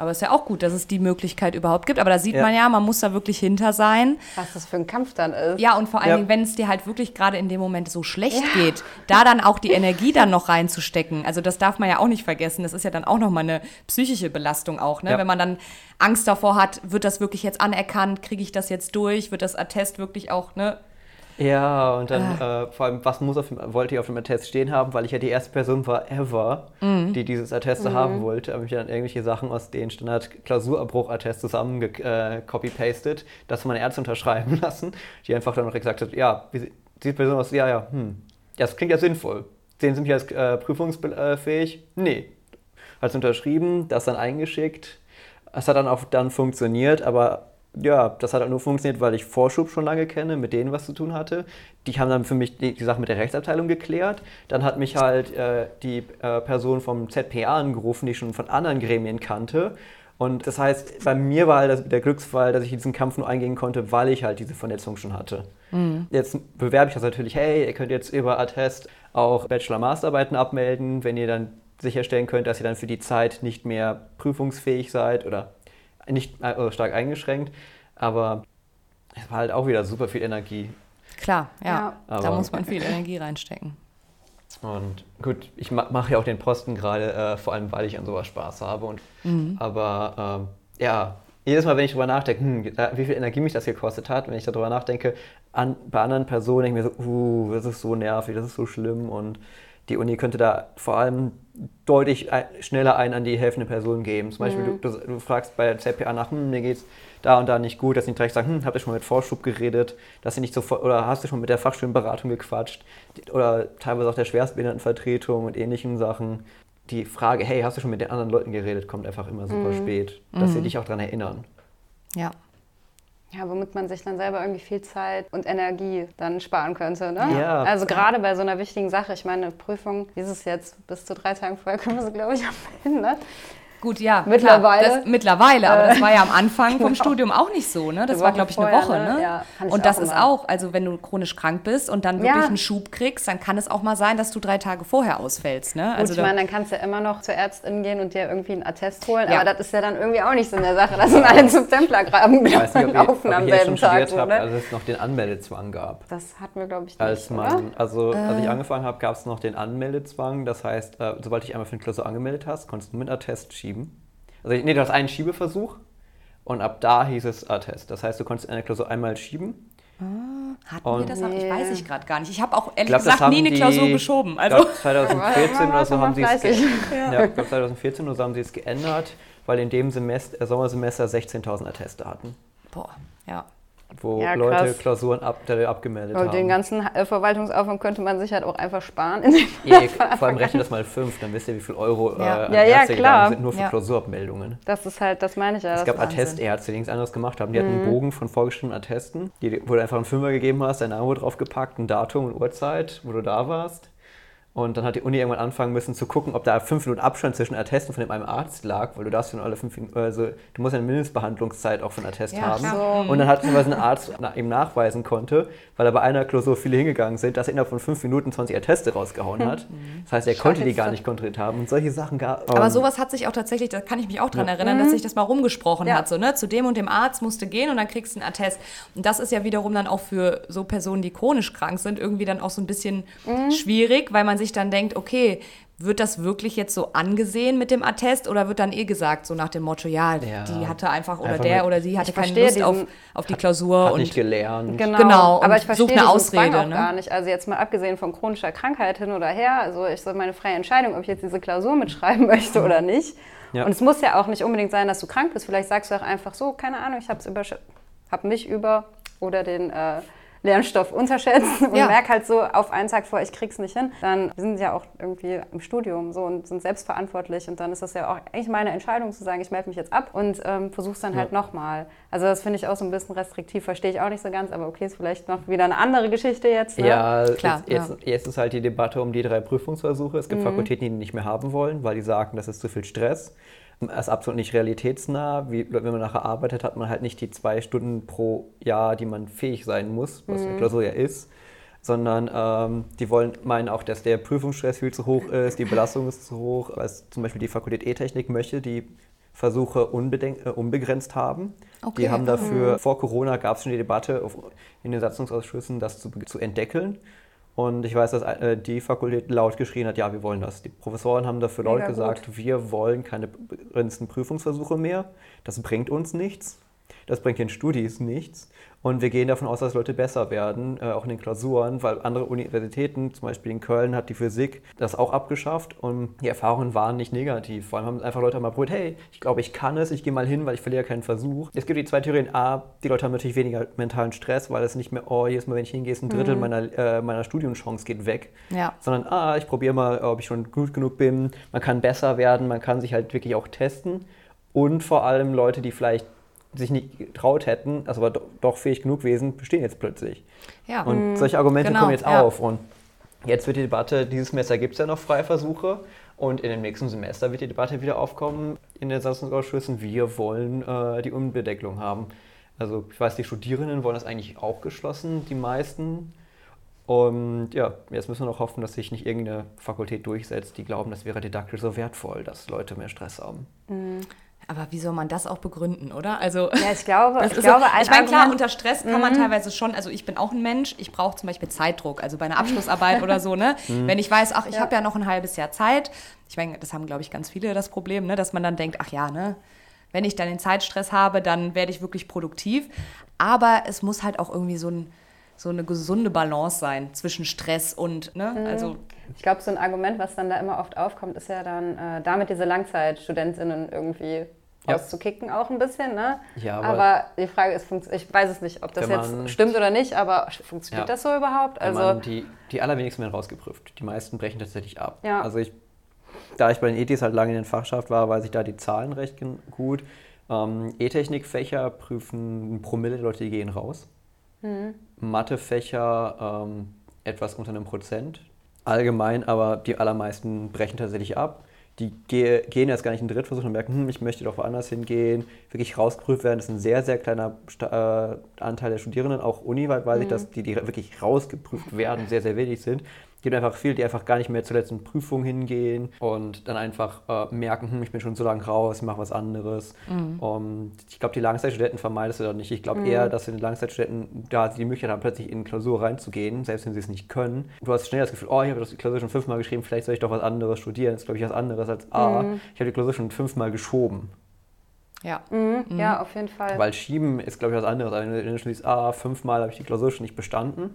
Aber es ist ja auch gut, dass es die Möglichkeit überhaupt gibt. Aber da sieht ja. man ja, man muss da wirklich hinter sein. Was das für ein Kampf dann ist. Ja, und vor allen ja. Dingen, wenn es dir halt wirklich gerade in dem Moment so schlecht ja. geht, da dann auch die Energie dann noch reinzustecken. Also das darf man ja auch nicht vergessen. Das ist ja dann auch nochmal eine psychische Belastung auch. Ne? Wenn man dann Angst davor hat, wird das wirklich jetzt anerkannt, kriege ich das jetzt durch, wird das Attest wirklich auch, ne? Ja, und dann ah. äh, vor allem, was muss auf dem, wollte ich auf dem Attest stehen haben, weil ich ja die erste Person war ever, mhm. die dieses Attest mhm. haben wollte. Habe ich dann irgendwelche Sachen aus den Standard-Klausurabbruch-Attest zusammen äh, copy-pasted, das von meiner Ärzte unterschreiben lassen, die einfach dann noch gesagt hat, ja, wie sieht die Person aus? Ja, ja, hm, das klingt ja sinnvoll. Sehen Sie mich als äh, prüfungsfähig? Nee. Hat es unterschrieben, das dann eingeschickt. Es hat dann auch dann funktioniert, aber ja, das hat halt nur funktioniert, weil ich Vorschub schon lange kenne, mit denen was zu tun hatte. Die haben dann für mich die, die Sache mit der Rechtsabteilung geklärt. Dann hat mich halt äh, die äh, Person vom ZPA angerufen, die ich schon von anderen Gremien kannte. Und das heißt, bei mir war halt das, der Glücksfall, dass ich diesen Kampf nur eingehen konnte, weil ich halt diese Vernetzung schon hatte. Mhm. Jetzt bewerbe ich das natürlich, hey, ihr könnt jetzt über Attest auch Bachelor-Masterarbeiten abmelden, wenn ihr dann sicherstellen könnt, dass ihr dann für die Zeit nicht mehr prüfungsfähig seid oder nicht äh, stark eingeschränkt, aber es war halt auch wieder super viel Energie. Klar, ja. ja. da muss man viel Energie reinstecken. Und gut, ich mache ja auch den Posten gerade, äh, vor allem weil ich an sowas Spaß habe. Und, mhm. Aber äh, ja, jedes Mal, wenn ich darüber nachdenke, hm, wie viel Energie mich das gekostet hat, wenn ich darüber nachdenke, an, bei anderen Personen denke ich mir so, uh, das ist so nervig, das ist so schlimm und die Uni könnte da vor allem deutlich schneller ein an die helfende Person geben. Zum Beispiel, mhm. du, du, du, fragst bei der ZPA nach, hm, mir geht's da und da nicht gut, dass sie nicht direkt sagen, hm, habt ihr schon mit Vorschub geredet, dass sie nicht sofort, oder hast du schon mit der Fachstudienberatung gequatscht, oder teilweise auch der Schwerstbehindertenvertretung und ähnlichen Sachen. Die Frage, hey, hast du schon mit den anderen Leuten geredet, kommt einfach immer super mhm. spät, dass mhm. sie dich auch daran erinnern. Ja, ja, womit man sich dann selber irgendwie viel Zeit und Energie dann sparen könnte. Ne? Ja. Also gerade bei so einer wichtigen Sache, ich meine, Prüfung, wie ist es jetzt, bis zu drei Tagen vorher können wir sie, glaube ich, abmelden. Ne? Gut, ja. Mittlerweile. Klar, das, mittlerweile, aber das war ja am Anfang vom genau. Studium auch nicht so, ne? Das war, glaube ich, eine Woche, ne? ne? Ja, und das ist auch, also wenn du chronisch krank bist und dann wirklich ja. einen Schub kriegst, dann kann es auch mal sein, dass du drei Tage vorher ausfällst, ne? Gut, also ich meine, dann kannst du ja immer noch zur Ärztin gehen und dir irgendwie einen Attest holen, ja. aber das ist ja dann irgendwie auch nicht so in der Sache. Das sind alle zum Templergraben gelaufen am selben Tag. Hab, ne? als es noch den Anmeldezwang gab. Das hatten wir, glaube ich, nicht, als man, Also, äh. als ich äh. angefangen habe, gab es noch den Anmeldezwang. Das heißt, äh, sobald dich einmal für den Klausur angemeldet hast, konntest du mit Attest schieben. Also nee, du hast einen Schiebeversuch und ab da hieß es Attest. Das heißt, du konntest eine Klausur einmal schieben. Ah, hatten und wir das auch? Ich weiß ich gerade gar nicht. Ich habe auch ehrlich glaub, gesagt nie eine Klausur die, geschoben. Also. Glaub, 2014 oder so haben sie es geändert. Ja. ich glaube 2014 oder so haben sie es geändert, weil in dem Semester, äh, Sommersemester 16.000 Atteste hatten. Boah, ja wo ja, Leute Klausuren ab, abgemeldet Und haben. Den ganzen äh, Verwaltungsaufwand könnte man sich halt auch einfach sparen. Je, vor allem rechne das mal fünf, dann wisst ihr, wie viel Euro ja. äh, ja, ja, sind nur für Klausurabmeldungen. Das ist halt, das meine ich ja. Es gab Attestärzte, die nichts anderes gemacht haben. Die mhm. hatten einen Bogen von vorgeschriebenen Attesten, die, wo du einfach einen Fünfer gegeben hast, dein Name wurde draufgepackt, ein Datum und Uhrzeit, wo du da warst. Und dann hat die Uni irgendwann anfangen müssen zu gucken, ob da fünf Minuten Abstand zwischen Attesten von dem einem Arzt lag, weil du darfst ja alle fünf Minuten, also du musst ja eine Mindestbehandlungszeit auch von Attest ja, haben. So. Und dann hat was ein Arzt ihm nachweisen konnte, weil er bei einer Klausur viele hingegangen sind, dass er innerhalb von fünf Minuten 20 Atteste rausgehauen hat. Mhm. Das heißt, er konnte die gar nicht kontrolliert haben. Und solche Sachen gab Aber sowas hat sich auch tatsächlich, da kann ich mich auch dran ja. erinnern, dass sich das mal rumgesprochen ja. hat. So, ne? Zu dem und dem Arzt musste gehen und dann kriegst du einen Attest. Und das ist ja wiederum dann auch für so Personen, die chronisch krank sind, irgendwie dann auch so ein bisschen mhm. schwierig, weil man sich dann denkt, okay, wird das wirklich jetzt so angesehen mit dem Attest oder wird dann eh gesagt, so nach dem Motto, ja, ja. die hatte einfach oder einfach der oder sie hatte keine Lust auf, auf die Klausur. Hat und nicht gelernt. Genau, genau aber ich verstehe eine Ausrede, auch ne? gar nicht. Also jetzt mal abgesehen von chronischer Krankheit hin oder her, also ich so meine freie Entscheidung, ob ich jetzt diese Klausur mitschreiben möchte oder nicht. Ja. Und es muss ja auch nicht unbedingt sein, dass du krank bist. Vielleicht sagst du auch einfach so, keine Ahnung, ich habe hab mich über oder den äh, Lernstoff unterschätzen und ja. merke halt so auf einen Tag vor, ich krieg's nicht hin, dann wir sind ja auch irgendwie im Studium so und sind selbstverantwortlich und dann ist das ja auch eigentlich meine Entscheidung zu sagen, ich melde mich jetzt ab und ähm, versuche es dann ja. halt nochmal. Also das finde ich auch so ein bisschen restriktiv, verstehe ich auch nicht so ganz, aber okay, ist vielleicht noch wieder eine andere Geschichte jetzt. Ne? Ja, klar. Jetzt, ja. jetzt, ist halt die Debatte um die drei Prüfungsversuche. Es gibt mhm. Fakultäten, die nicht mehr haben wollen, weil die sagen, das ist zu viel Stress ist absolut nicht realitätsnah. Wie, wenn man nachher arbeitet, hat man halt nicht die zwei Stunden pro Jahr, die man fähig sein muss, was mhm. Klausur ja ist, sondern ähm, die wollen meinen auch, dass der Prüfungsstress viel zu hoch ist, die Belastung ist zu hoch, als zum Beispiel die Fakultät E-Technik möchte die Versuche äh, unbegrenzt haben. Okay. Die haben dafür, mhm. vor Corona gab es schon die Debatte auf, in den Satzungsausschüssen, das zu, zu entdeckeln. Und ich weiß, dass äh, die Fakultät laut geschrien hat, ja, wir wollen das. Die Professoren haben dafür laut Mega gesagt, gut. wir wollen keine begrenzten Prüfungsversuche mehr. Das bringt uns nichts. Das bringt den Studis nichts. Und wir gehen davon aus, dass Leute besser werden, äh, auch in den Klausuren, weil andere Universitäten, zum Beispiel in Köln, hat die Physik das auch abgeschafft und die Erfahrungen waren nicht negativ. Vor allem haben einfach Leute mal probiert, hey, ich glaube, ich kann es, ich gehe mal hin, weil ich verliere keinen Versuch. Es gibt die zwei Theorien. A, die Leute haben natürlich weniger mentalen Stress, weil es nicht mehr, oh, jedes Mal, wenn ich hingehe, ist ein Drittel mhm. meiner, äh, meiner Studienchance geht weg. Ja. Sondern, ah, ich probiere mal, ob ich schon gut genug bin. Man kann besser werden, man kann sich halt wirklich auch testen. Und vor allem Leute, die vielleicht sich nicht getraut hätten, also aber doch fähig genug gewesen, bestehen jetzt plötzlich. Ja. Und mhm. solche Argumente genau, kommen jetzt ja. auf. Und jetzt wird die Debatte, dieses Semester gibt es ja noch Freiversuche und in dem nächsten Semester wird die Debatte wieder aufkommen in den Satzungsausschüssen, wir wollen äh, die Unbedecklung haben. Also ich weiß, die Studierenden wollen das eigentlich auch geschlossen, die meisten. Und ja, jetzt müssen wir noch hoffen, dass sich nicht irgendeine Fakultät durchsetzt, die glauben, das wäre didaktisch so wertvoll, dass Leute mehr Stress haben. Mhm. Aber wie soll man das auch begründen, oder? Also, ja, ich glaube, ich, glaube so, ich meine, klar, unter Stress kann man mhm. teilweise schon, also ich bin auch ein Mensch, ich brauche zum Beispiel Zeitdruck, also bei einer Abschlussarbeit oder so, ne? Mhm. Wenn ich weiß, ach, ich ja. habe ja noch ein halbes Jahr Zeit, ich meine, das haben, glaube ich, ganz viele das Problem, ne? dass man dann denkt, ach ja, ne? Wenn ich dann den Zeitstress habe, dann werde ich wirklich produktiv. Aber es muss halt auch irgendwie so, ein, so eine gesunde Balance sein zwischen Stress und, ne? Mhm. Also ich glaube, so ein Argument, was dann da immer oft aufkommt, ist ja dann, äh, damit diese Langzeitstudentinnen irgendwie ja. auszukicken auch ein bisschen. Ne? Ja, aber, aber die Frage ist, ich weiß es nicht, ob das jetzt stimmt oder nicht, aber funktioniert ja. das so überhaupt? Also die, die allerwenigsten werden rausgeprüft. Die meisten brechen tatsächlich ab. Ja. Also ich, da ich bei den ETs halt lange in den Fachschaft war, weiß ich da die Zahlen recht gut. Ähm, E-Technik-Fächer prüfen ein Promille der Leute, die gehen raus. Mhm. Mathe-Fächer ähm, etwas unter einem Prozent. Allgemein aber die allermeisten brechen tatsächlich ab die gehen jetzt gar nicht in den Drittversuch und merken, hm, ich möchte doch woanders hingehen, wirklich rausgeprüft werden. Das ist ein sehr, sehr kleiner äh, Anteil der Studierenden, auch uniweit weiß mhm. ich, dass die, die wirklich rausgeprüft werden, sehr, sehr wenig sind gibt einfach viele, die einfach gar nicht mehr zur letzten Prüfung hingehen und dann einfach äh, merken, hm, ich bin schon so lange raus, ich mache was anderes. Mhm. Und ich glaube, die Langzeitstudenten vermeidest du da nicht. Ich glaube mhm. eher, dass die Langzeitstudenten da die Möglichkeit haben, plötzlich in Klausur reinzugehen, selbst wenn sie es nicht können. Du hast schnell das Gefühl, oh, ich habe die Klausur schon fünfmal geschrieben, vielleicht soll ich doch was anderes studieren. Das ist, glaube ich, was anderes als A. Mhm. Ich habe die Klausur schon fünfmal geschoben. Ja. Mhm. ja, mhm. auf jeden Fall. Weil Schieben ist, glaube ich, was anderes. Also wenn du schon siehst, ah, fünfmal habe ich die Klausur schon nicht bestanden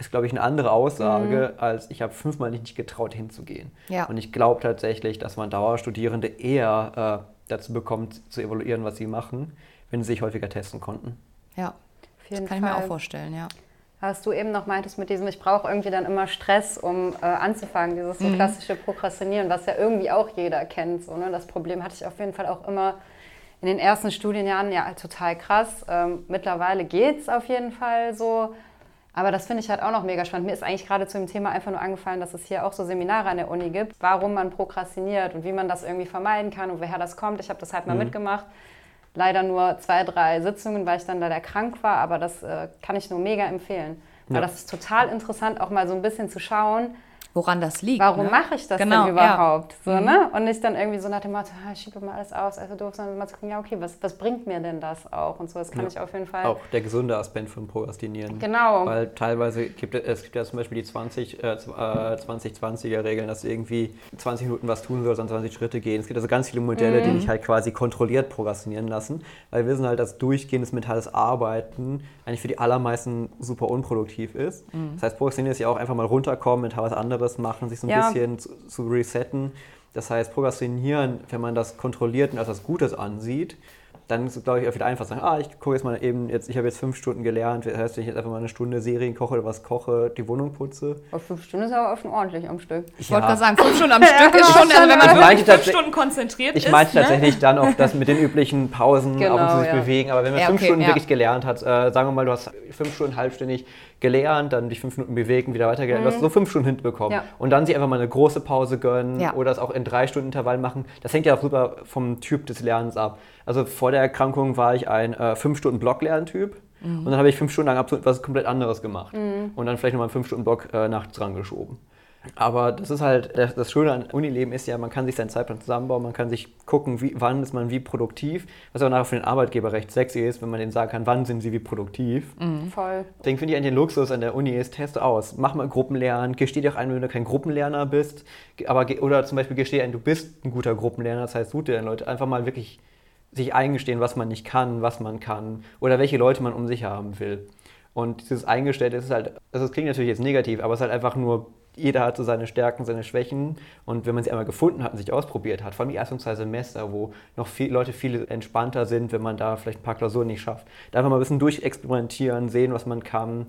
ist, glaube ich, eine andere Aussage, mhm. als ich habe fünfmal nicht getraut hinzugehen. Ja. Und ich glaube tatsächlich, dass man Dauerstudierende eher äh, dazu bekommt, zu evaluieren, was sie machen, wenn sie sich häufiger testen konnten. Ja, das kann Fall. ich mir auch vorstellen, ja. Was du eben noch meintest mit diesem, ich brauche irgendwie dann immer Stress, um äh, anzufangen, dieses so mhm. klassische Prokrastinieren, was ja irgendwie auch jeder kennt. So, ne? Das Problem hatte ich auf jeden Fall auch immer in den ersten Studienjahren, ja, total krass. Ähm, mittlerweile geht es auf jeden Fall so. Aber das finde ich halt auch noch mega spannend. Mir ist eigentlich gerade zu dem Thema einfach nur angefallen, dass es hier auch so Seminare an der Uni gibt, warum man prokrastiniert und wie man das irgendwie vermeiden kann und woher das kommt. Ich habe das halt mal mhm. mitgemacht. Leider nur zwei, drei Sitzungen, weil ich dann leider krank war, aber das äh, kann ich nur mega empfehlen. Weil ja. das ist total interessant, auch mal so ein bisschen zu schauen, woran das liegt. Warum ne? mache ich das genau, denn überhaupt? Ja. So, mhm. ne? Und nicht dann irgendwie so nach dem Motto, ah, ich schiebe mal alles aus, also doof, sondern mal zu gucken, ja, okay, was, was bringt mir denn das auch? Und so, das kann ja. ich auf jeden Fall. Auch der gesunde Aspekt von Prokrastinieren. Genau. Weil teilweise gibt es, gibt ja zum Beispiel die 20, äh, 2020er Regeln, dass du irgendwie 20 Minuten was tun sollst, dann 20 Schritte gehen. Es gibt also ganz viele Modelle, mhm. die dich halt quasi kontrolliert prokrastinieren lassen, weil wir wissen halt, dass durchgehendes mentales Arbeiten eigentlich für die allermeisten super unproduktiv ist. Mhm. Das heißt, Prokrastinieren ist ja auch einfach mal runterkommen, mental was anderes machen, sich so ein ja. bisschen zu, zu, resetten. Das heißt, Prokrastinieren, wenn man das kontrolliert und als was Gutes ansieht, dann ist es, glaube ich, auch wieder einfach zu sagen, ah, ich gucke jetzt mal eben, jetzt, ich habe jetzt fünf Stunden gelernt, das heißt, wenn ich jetzt einfach mal eine Stunde Serien koche oder was koche, die Wohnung putze. Aber fünf Stunden ist aber auch schon ordentlich am Stück. Ich ja. wollte gerade sagen, fünf Stunden am Stück ist schon, also wenn man wirklich fünf Stunden konzentriert ich ist. Ich meinte ne? tatsächlich dann auch das mit den üblichen Pausen genau, ab und zu sich ja. bewegen, aber wenn man ja, fünf okay, Stunden wirklich gelernt hat, äh, sagen wir mal, du hast fünf Stunden halbständig gelernt, dann dich fünf Minuten bewegen, wieder weitergelernt, mhm. du hast so fünf Stunden hinbekommen ja. und dann sich einfach mal eine große Pause gönnen ja. oder es auch in drei Stunden Intervall machen. Das hängt ja auch super vom Typ des Lernens ab. Also vor der Erkrankung war ich ein äh, fünf Stunden Block-Lerntyp. Mhm. Und dann habe ich fünf Stunden lang absolut was komplett anderes gemacht. Mhm. Und dann vielleicht nochmal einen fünf Stunden Block äh, nachts dran geschoben. Aber das ist halt, das Schöne an Unileben ist ja, man kann sich seinen Zeitplan zusammenbauen, man kann sich gucken, wie, wann ist man wie produktiv, was auch nachher für den Arbeitgeber recht sexy ist, wenn man denen sagen kann, wann sind sie wie produktiv. Mhm. Voll. Deswegen finde ich eigentlich den Luxus an der Uni ist, teste aus, mach mal Gruppenlernen, gesteh dir auch ein, wenn du kein Gruppenlerner bist, aber, oder zum Beispiel gesteh ein, du bist ein guter Gruppenlerner, das heißt, such dir dann Leute, einfach mal wirklich sich eingestehen, was man nicht kann, was man kann oder welche Leute man um sich haben will. Und dieses Eingestellte ist halt, also das klingt natürlich jetzt negativ, aber es ist halt einfach nur jeder hat so seine Stärken, seine Schwächen. Und wenn man sie einmal gefunden hat und sich ausprobiert hat, vor allem die ersten zwei Semester, wo noch viel, Leute viel entspannter sind, wenn man da vielleicht ein paar Klausuren nicht schafft, da einfach mal ein bisschen durchexperimentieren, sehen, was man kann,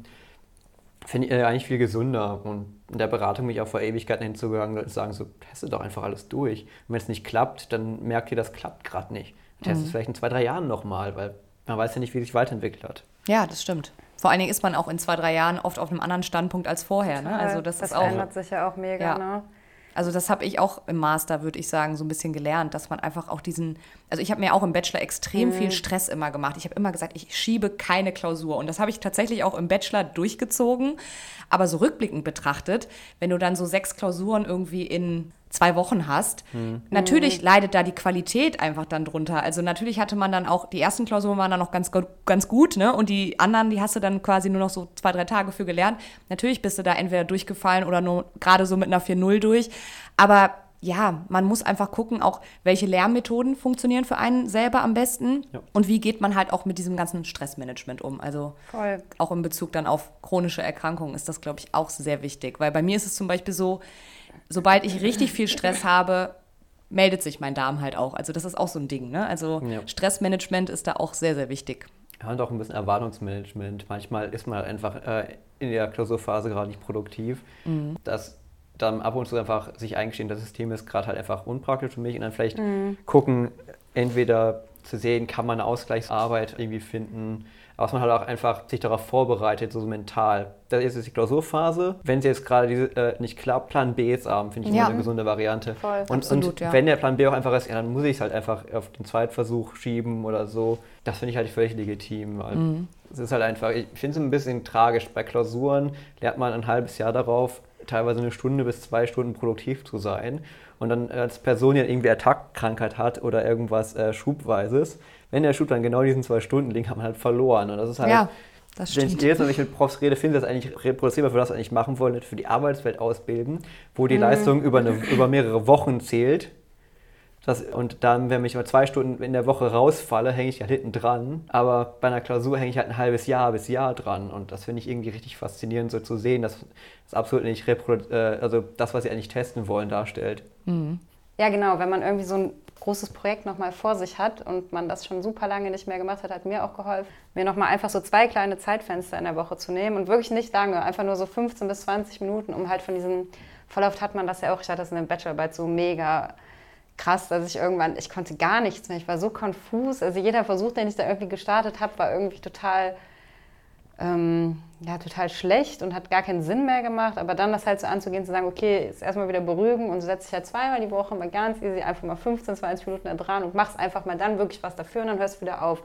finde ich eigentlich viel gesünder. Und in der Beratung mich auch vor Ewigkeiten hinzugegangen und sagen, so, testet doch einfach alles durch. Und wenn es nicht klappt, dann merkt ihr, das klappt gerade nicht. Testet mhm. es vielleicht in zwei, drei Jahren nochmal, weil man weiß ja nicht, wie sich weiterentwickelt hat. Ja, das stimmt. Vor allen Dingen ist man auch in zwei, drei Jahren oft auf einem anderen Standpunkt als vorher. Ne? Also das, das ist auch, verändert sich ja auch mega. Ja. Ne? Also das habe ich auch im Master, würde ich sagen, so ein bisschen gelernt, dass man einfach auch diesen, also ich habe mir auch im Bachelor extrem mhm. viel Stress immer gemacht. Ich habe immer gesagt, ich schiebe keine Klausur und das habe ich tatsächlich auch im Bachelor durchgezogen. Aber so rückblickend betrachtet, wenn du dann so sechs Klausuren irgendwie in zwei Wochen hast. Hm. Natürlich leidet da die Qualität einfach dann drunter. Also natürlich hatte man dann auch, die ersten Klausuren waren dann noch ganz, ganz gut, ne? Und die anderen, die hast du dann quasi nur noch so zwei, drei Tage für gelernt. Natürlich bist du da entweder durchgefallen oder nur gerade so mit einer 4-0 durch. Aber ja, man muss einfach gucken, auch welche Lernmethoden funktionieren für einen selber am besten ja. und wie geht man halt auch mit diesem ganzen Stressmanagement um. Also Voll. auch in Bezug dann auf chronische Erkrankungen ist das, glaube ich, auch sehr wichtig. Weil bei mir ist es zum Beispiel so, sobald ich richtig viel Stress habe, meldet sich mein Darm halt auch. Also das ist auch so ein Ding. Ne? Also ja. Stressmanagement ist da auch sehr, sehr wichtig. Ja, und auch ein bisschen Erwartungsmanagement. Manchmal ist man halt einfach äh, in der Klausurphase gerade nicht produktiv. Mhm. Das dann ab und zu einfach sich eingestehen, das System ist gerade halt einfach unpraktisch für mich und dann vielleicht mhm. gucken, entweder zu sehen, kann man eine Ausgleichsarbeit irgendwie finden, aber dass man halt auch einfach sich darauf vorbereitet, so mental. Das ist jetzt die Klausurphase. Wenn sie jetzt gerade äh, nicht klappt, Plan B ist haben, finde ich ja. immer eine gesunde Variante. Voll. Und, Absolut, und ja. wenn der Plan B auch einfach ist, ja, dann muss ich es halt einfach auf den Zweitversuch schieben oder so. Das finde ich halt völlig legitim. Mhm. Es ist halt einfach, ich finde es ein bisschen tragisch. Bei Klausuren lernt man ein halbes Jahr darauf, teilweise eine Stunde bis zwei Stunden produktiv zu sein. Und dann als Person, die irgendwie Attackkrankheit hat oder irgendwas äh, Schubweises, wenn der Schub dann genau diesen zwei Stunden liegt, hat man halt verloren. Und das ist halt. Ja. Das Wenn ich jetzt ich mit Profs rede, finde ich das eigentlich reproduzierbar für das, was eigentlich machen wollen, für die Arbeitswelt ausbilden, wo die mhm. Leistung über, eine, über mehrere Wochen zählt. Das, und dann, wenn ich mal zwei Stunden in der Woche rausfalle, hänge ich halt hinten dran. Aber bei einer Klausur hänge ich halt ein halbes Jahr bis Jahr dran. Und das finde ich irgendwie richtig faszinierend, so zu sehen, dass das absolut nicht äh, also das, was sie eigentlich testen wollen, darstellt. Mhm. Ja, genau. Wenn man irgendwie so ein großes Projekt nochmal vor sich hat und man das schon super lange nicht mehr gemacht hat, hat mir auch geholfen, mir nochmal einfach so zwei kleine Zeitfenster in der Woche zu nehmen und wirklich nicht lange, einfach nur so 15 bis 20 Minuten, um halt von diesem, oft hat man das ja auch, ich hatte das in der Bachelorarbeit so mega krass, dass ich irgendwann, ich konnte gar nichts mehr, ich war so konfus, also jeder Versuch, den ich da irgendwie gestartet habe, war irgendwie total ähm, ja, total schlecht und hat gar keinen Sinn mehr gemacht. Aber dann das halt so anzugehen, zu sagen, okay, jetzt erstmal wieder beruhigen und du setzt dich halt zweimal die Woche mal ganz easy einfach mal 15, 20 Minuten da dran und machst einfach mal dann wirklich was dafür und dann hörst du wieder auf.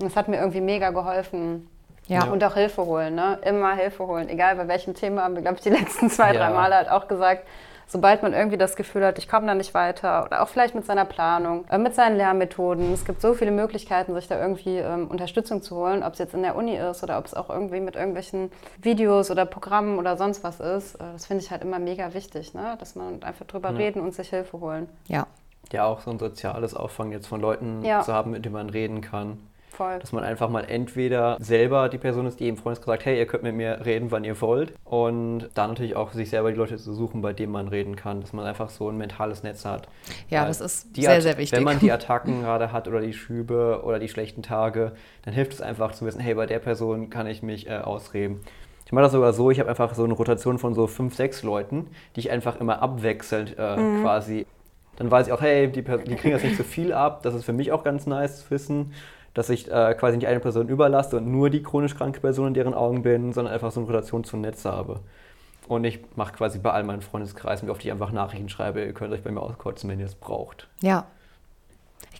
Und das hat mir irgendwie mega geholfen. Ja. Und auch Hilfe holen, ne? Immer Hilfe holen. Egal bei welchem Thema, haben wir, glaube ich, die letzten zwei, ja. drei Male halt auch gesagt, sobald man irgendwie das Gefühl hat, ich komme da nicht weiter oder auch vielleicht mit seiner Planung, äh, mit seinen Lernmethoden. Es gibt so viele Möglichkeiten, sich da irgendwie ähm, Unterstützung zu holen, ob es jetzt in der Uni ist oder ob es auch irgendwie mit irgendwelchen Videos oder Programmen oder sonst was ist. Äh, das finde ich halt immer mega wichtig, ne? dass man einfach drüber ja. reden und sich Hilfe holen. Ja. Ja, auch so ein soziales Auffangen jetzt von Leuten ja. zu haben, mit denen man reden kann. Voll. Dass man einfach mal entweder selber die Person ist, die im Freundeskreis sagt, hey, ihr könnt mit mir reden, wann ihr wollt. Und dann natürlich auch sich selber die Leute zu suchen, bei denen man reden kann. Dass man einfach so ein mentales Netz hat. Ja, Weil das ist sehr, At- sehr wichtig. Wenn man die Attacken gerade hat oder die Schübe oder die schlechten Tage, dann hilft es einfach zu wissen, hey, bei der Person kann ich mich äh, ausreden. Ich mache das sogar so, ich habe einfach so eine Rotation von so fünf, sechs Leuten, die ich einfach immer abwechselnd äh, Mhm. quasi. Dann weiß ich auch, hey, die, die kriegen jetzt nicht so viel ab. Das ist für mich auch ganz nice zu wissen, dass ich äh, quasi nicht eine Person überlasse und nur die chronisch kranke Person in deren Augen bin, sondern einfach so eine Rotation zum Netz habe. Und ich mache quasi bei all meinen Freundeskreisen, wie oft ich einfach Nachrichten schreibe, ihr könnt euch bei mir auskotzen, wenn ihr es braucht. Ja.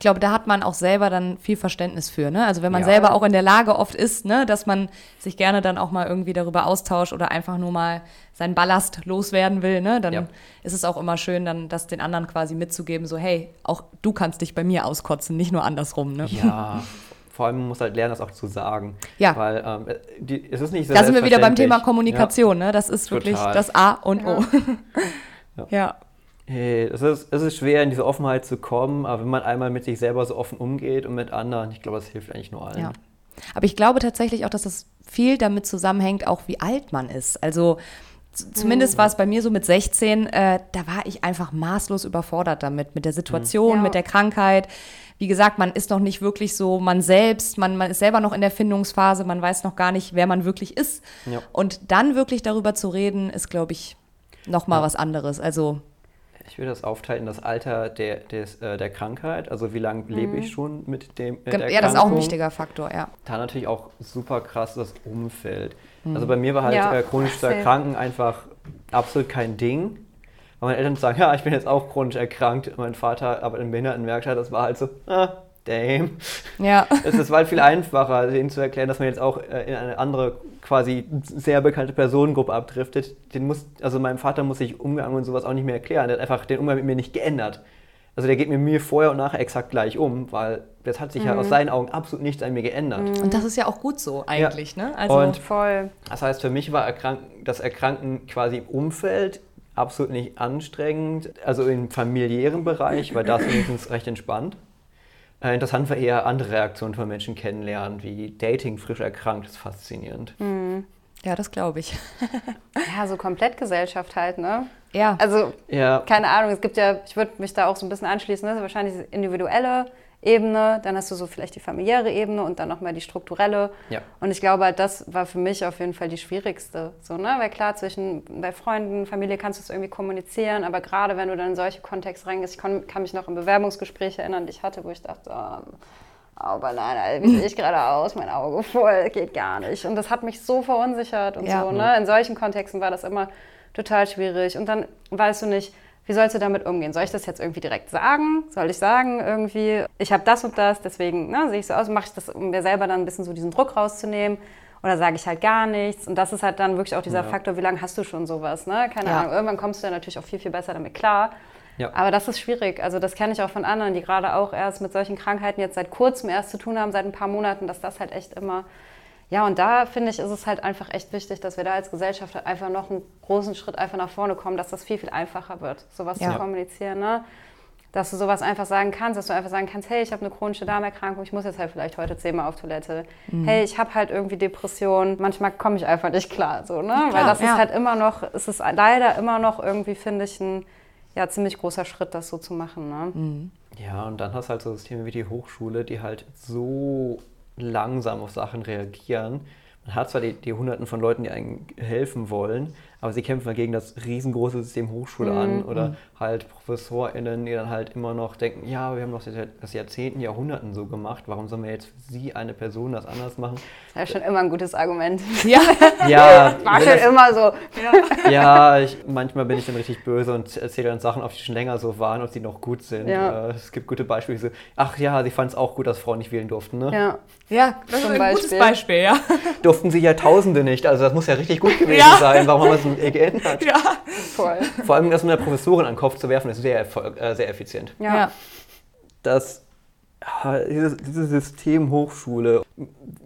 Ich glaube, da hat man auch selber dann viel Verständnis für. Ne? Also wenn man Ja. selber auch in der Lage oft ist, ne, dass man sich gerne dann auch mal irgendwie darüber austauscht oder einfach nur mal seinen Ballast loswerden will, ne, dann Ja. ist es auch immer schön, dann das den anderen quasi mitzugeben, so hey, auch du kannst dich bei mir auskotzen, nicht nur andersrum. Ne? Ja, vor allem muss halt lernen, das auch zu sagen. Ja. Weil ähm, die, es ist nicht so Da sind wir wieder beim. Thema Kommunikation, ne? Das ist wirklich Total. das A und O. Ja. ja. Hey, es, ist, es ist schwer, in diese Offenheit zu kommen, aber wenn man einmal mit sich selber so offen umgeht und mit anderen, ich glaube, das hilft eigentlich nur allen. Ja. Aber ich glaube tatsächlich auch, dass das viel damit zusammenhängt, auch wie alt man ist. Also z- zumindest war es bei mir so mit 16, äh, da war ich einfach maßlos überfordert damit, mit der Situation, Ja. mit der Krankheit. Wie gesagt, man ist noch nicht wirklich so man selbst, man, man ist selber noch in der Findungsphase, man weiß noch gar nicht, wer man wirklich ist. Ja. Und dann wirklich darüber zu reden, ist, glaube ich, noch mal Ja. was anderes. Also Ich würde das aufteilen in das Alter der, des, äh, der Krankheit, also wie lange lebe ich schon mit dem mit der Mhm. ja, das ist auch ein Erkrankung. wichtiger Faktor, ja. Da natürlich auch super krass das Umfeld. Also bei mir war halt Ja, äh, chronisch zu erkranken einfach absolut kein Ding. Weil meine Eltern sagen, ja, ich bin jetzt auch chronisch erkrankt. Mein Vater arbeitet in Behindertenwerkstatt, das war halt so, ah, damn. Ja. Es ist halt viel einfacher, denen zu erklären, dass man jetzt auch äh, in eine andere, quasi sehr bekannte Personengruppe abdriftet. Den muss, also meinem Vater muss ich Umgang und sowas auch nicht mehr erklären. Der hat einfach den Umgang mit mir nicht geändert. Also der geht mit mir vorher und nachher exakt gleich um, weil das hat sich ja aus seinen Augen absolut nichts an mir geändert. Und das ist ja auch gut so eigentlich, ne? Also Und Voll. das heißt, für mich war Erkrank das Erkranken quasi im Umfeld absolut nicht anstrengend, also im familiären Bereich war das wenigstens recht entspannt. Äh, interessant war eher andere Reaktionen von Menschen kennenlernen, wie Dating frisch erkrankt, ist faszinierend. ja, das glaube ich. Ja, so Komplettgesellschaft halt, ne? Ja. Also, Ja, keine Ahnung, es gibt ja, ich würde mich da auch so ein bisschen anschließen, ne? das ist wahrscheinlich diese individuelle Ebene, dann hast du so vielleicht die familiäre Ebene und dann nochmal die strukturelle. Ja. Und ich glaube, halt, das war für mich auf jeden Fall die schwierigste. So, ne? Weil klar, zwischen bei Freunden, Familie kannst du es irgendwie kommunizieren, aber gerade wenn du dann in solche Kontexte reingehst, ich kon, kann mich noch an Bewerbungsgespräche erinnern, die ich hatte, wo ich dachte, oh, aber nein, wie sehe ich gerade aus? Mein Auge voll, geht gar nicht. Und das hat mich so verunsichert und Ja. so. Ne? In solchen Kontexten war das immer total schwierig. Und dann weißt du nicht, wie sollst du damit umgehen? Soll ich das jetzt irgendwie direkt sagen? Soll ich sagen, irgendwie, ich habe das und das, deswegen ne, sehe ich so aus, mache ich das, um mir selber dann ein bisschen so diesen Druck rauszunehmen? Oder sage ich halt gar nichts? Und das ist halt dann wirklich auch dieser Ja. Faktor, wie lange hast du schon sowas? Ne? Keine Ja. Ahnung, irgendwann kommst du ja natürlich auch viel, viel besser damit klar. Ja. Aber das ist schwierig. Also das kenne ich auch von anderen, die gerade auch erst mit solchen Krankheiten jetzt seit kurzem erst zu tun haben, seit ein paar Monaten, dass das halt echt immer... Ja, und da finde ich, ist es halt einfach echt wichtig, dass wir da als Gesellschaft halt einfach noch einen großen Schritt einfach nach vorne kommen, dass das viel, viel einfacher wird, sowas Ja. zu kommunizieren. Ne? Dass du sowas einfach sagen kannst, dass du einfach sagen kannst, hey, ich habe eine chronische Darmerkrankung, ich muss jetzt halt vielleicht heute zehnmal auf Toilette. Mhm. Hey, ich habe halt irgendwie Depressionen, manchmal komme ich einfach nicht klar. So, ne? Weil klar, das ja. ist halt immer noch, es ist leider immer noch irgendwie, finde ich, ein ja, ziemlich großer Schritt, das so zu machen. Ne? Mhm. Ja, und dann hast du halt so Systeme wie die Hochschule, die halt so langsam auf Sachen reagieren. Man hat zwar die, die Hunderten von Leuten, die einem helfen wollen, aber sie kämpfen halt gegen das riesengroße System Hochschule an oder halt ProfessorInnen, die dann halt immer noch denken, ja, wir haben das seit das Jahrzehnten, Jahrhunderten so gemacht, warum sollen wir jetzt für sie eine Person das anders machen? Das ist schon immer ein gutes Argument. Ja. Ja, War schon das- immer so. ja, ich, manchmal bin ich dann richtig böse und erzähle dann Sachen, auf die schon länger so waren und die noch gut sind. Ja. Äh, es gibt gute Beispiele, so, ach ja, sie fand es auch gut, dass Frauen nicht wählen durften. Ne? Ja. Ja, das ist ein gutes Beispiel. Beispiel, ja. Durften sie Jahrtausende nicht, also das muss ja richtig gut gewesen Ja. sein. Warum haben wir es geändert? Ja. Voll. Vor allem das mit der Professorin an den Kopf zu werfen, ist sehr, erfolg, äh, sehr effizient. Ja. ja. das ah, dieses, dieses System Hochschule,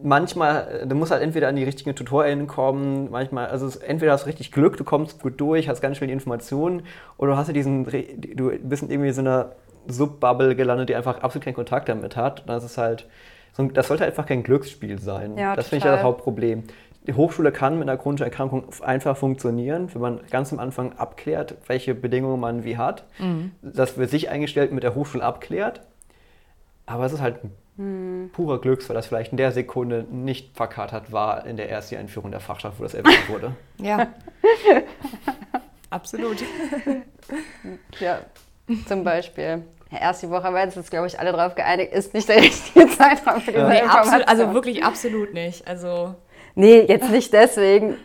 manchmal, äh, du musst halt entweder an die richtigen TutorInnen kommen, manchmal, also es, entweder hast du richtig Glück, du kommst gut durch, hast ganz schnell die Informationen, oder du hast ja diesen, du bist in irgendwie so einer Subbubble gelandet, die einfach absolut keinen Kontakt damit hat. Und das ist halt, das sollte einfach kein Glücksspiel sein. Ja, das finde ich ja das Hauptproblem. Die Hochschule kann mit einer chronischen Erkrankung einfach funktionieren, wenn man ganz am Anfang abklärt, welche Bedingungen man wie hat, das für sich eingestellt mit der Hochschule abklärt. Aber es ist halt ein purer Glücksfall, dass vielleicht in der Sekunde nicht verkatert war in der ersten Einführung der Fachschaft, wo das erwähnt wurde. Ja. Absolut. Ja, zum Beispiel. Ja, erst die Woche, weil jetzt, glaube ich, alle darauf geeinigt, ist nicht der richtige Zeitraum für diese Nee, Information. absolut, also wirklich absolut nicht. Also Nee, jetzt nicht deswegen,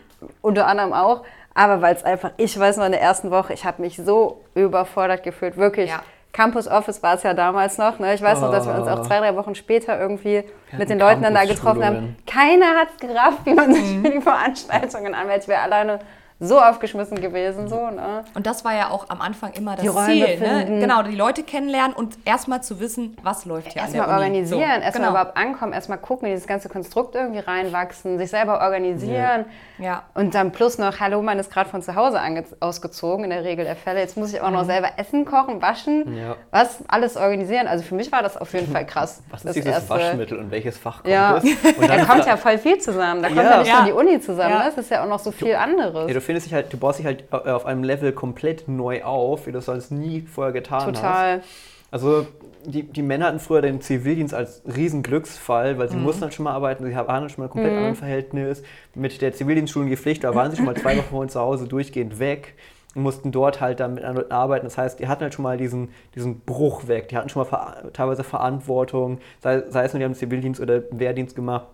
unter anderem auch, aber weil es einfach, ich weiß noch in der ersten Woche, ich habe mich so überfordert gefühlt, wirklich. Ja. Campus Office war es ja damals noch. Ne? Ich weiß noch, dass wir uns auch Oh. zwei, drei Wochen später irgendwie mit den Leuten dann da getroffen haben. Keiner hat gerafft, wie man sich für die Veranstaltungen anmeldet. Ich wäre alleine so aufgeschmissen gewesen. So, ne? Und das war ja auch am Anfang immer das Die Räume Ziel. Ne? Genau, die Leute kennenlernen und erstmal zu wissen, was läuft hier Erstmal organisieren, So, erstmal genau. überhaupt ankommen, erstmal gucken, in dieses ganze Konstrukt irgendwie reinwachsen, sich selber organisieren. Ja. Und dann plus noch, hallo, man ist gerade von zu Hause ausgezogen, in der Regel der Fälle. Jetzt muss ich auch noch selber essen, kochen, waschen, Ja. was, alles organisieren. Also für mich war das auf jeden Fall krass. Was ist das dieses erste. Waschmittel und welches Fach kommt Ja. es? Und Da kommt ja voll viel zusammen. Da kommt ja, Ja. nicht Ja. nur die Uni zusammen, Ja. ne? es ist ja auch noch so viel anderes. Findest dich halt, du baust dich halt äh, auf einem Level komplett neu auf, wie du es sonst nie vorher getan hast. Total. Also die, die Männer hatten früher den Zivildienst als riesen Glücksfall, weil sie mussten halt schon mal arbeiten, sie waren schon mal ein komplett anderen Verhältnis. Mit der Zivildienstschulung die Pflicht, da waren sie schon mal zwei Wochen von zu Hause durchgehend weg und mussten dort halt dann mit anderen arbeiten. Das heißt, die hatten halt schon mal diesen, diesen Bruch weg. Die hatten schon mal ver teilweise Verantwortung, sei, sei es nur, die haben Zivildienst oder Wehrdienst gemacht.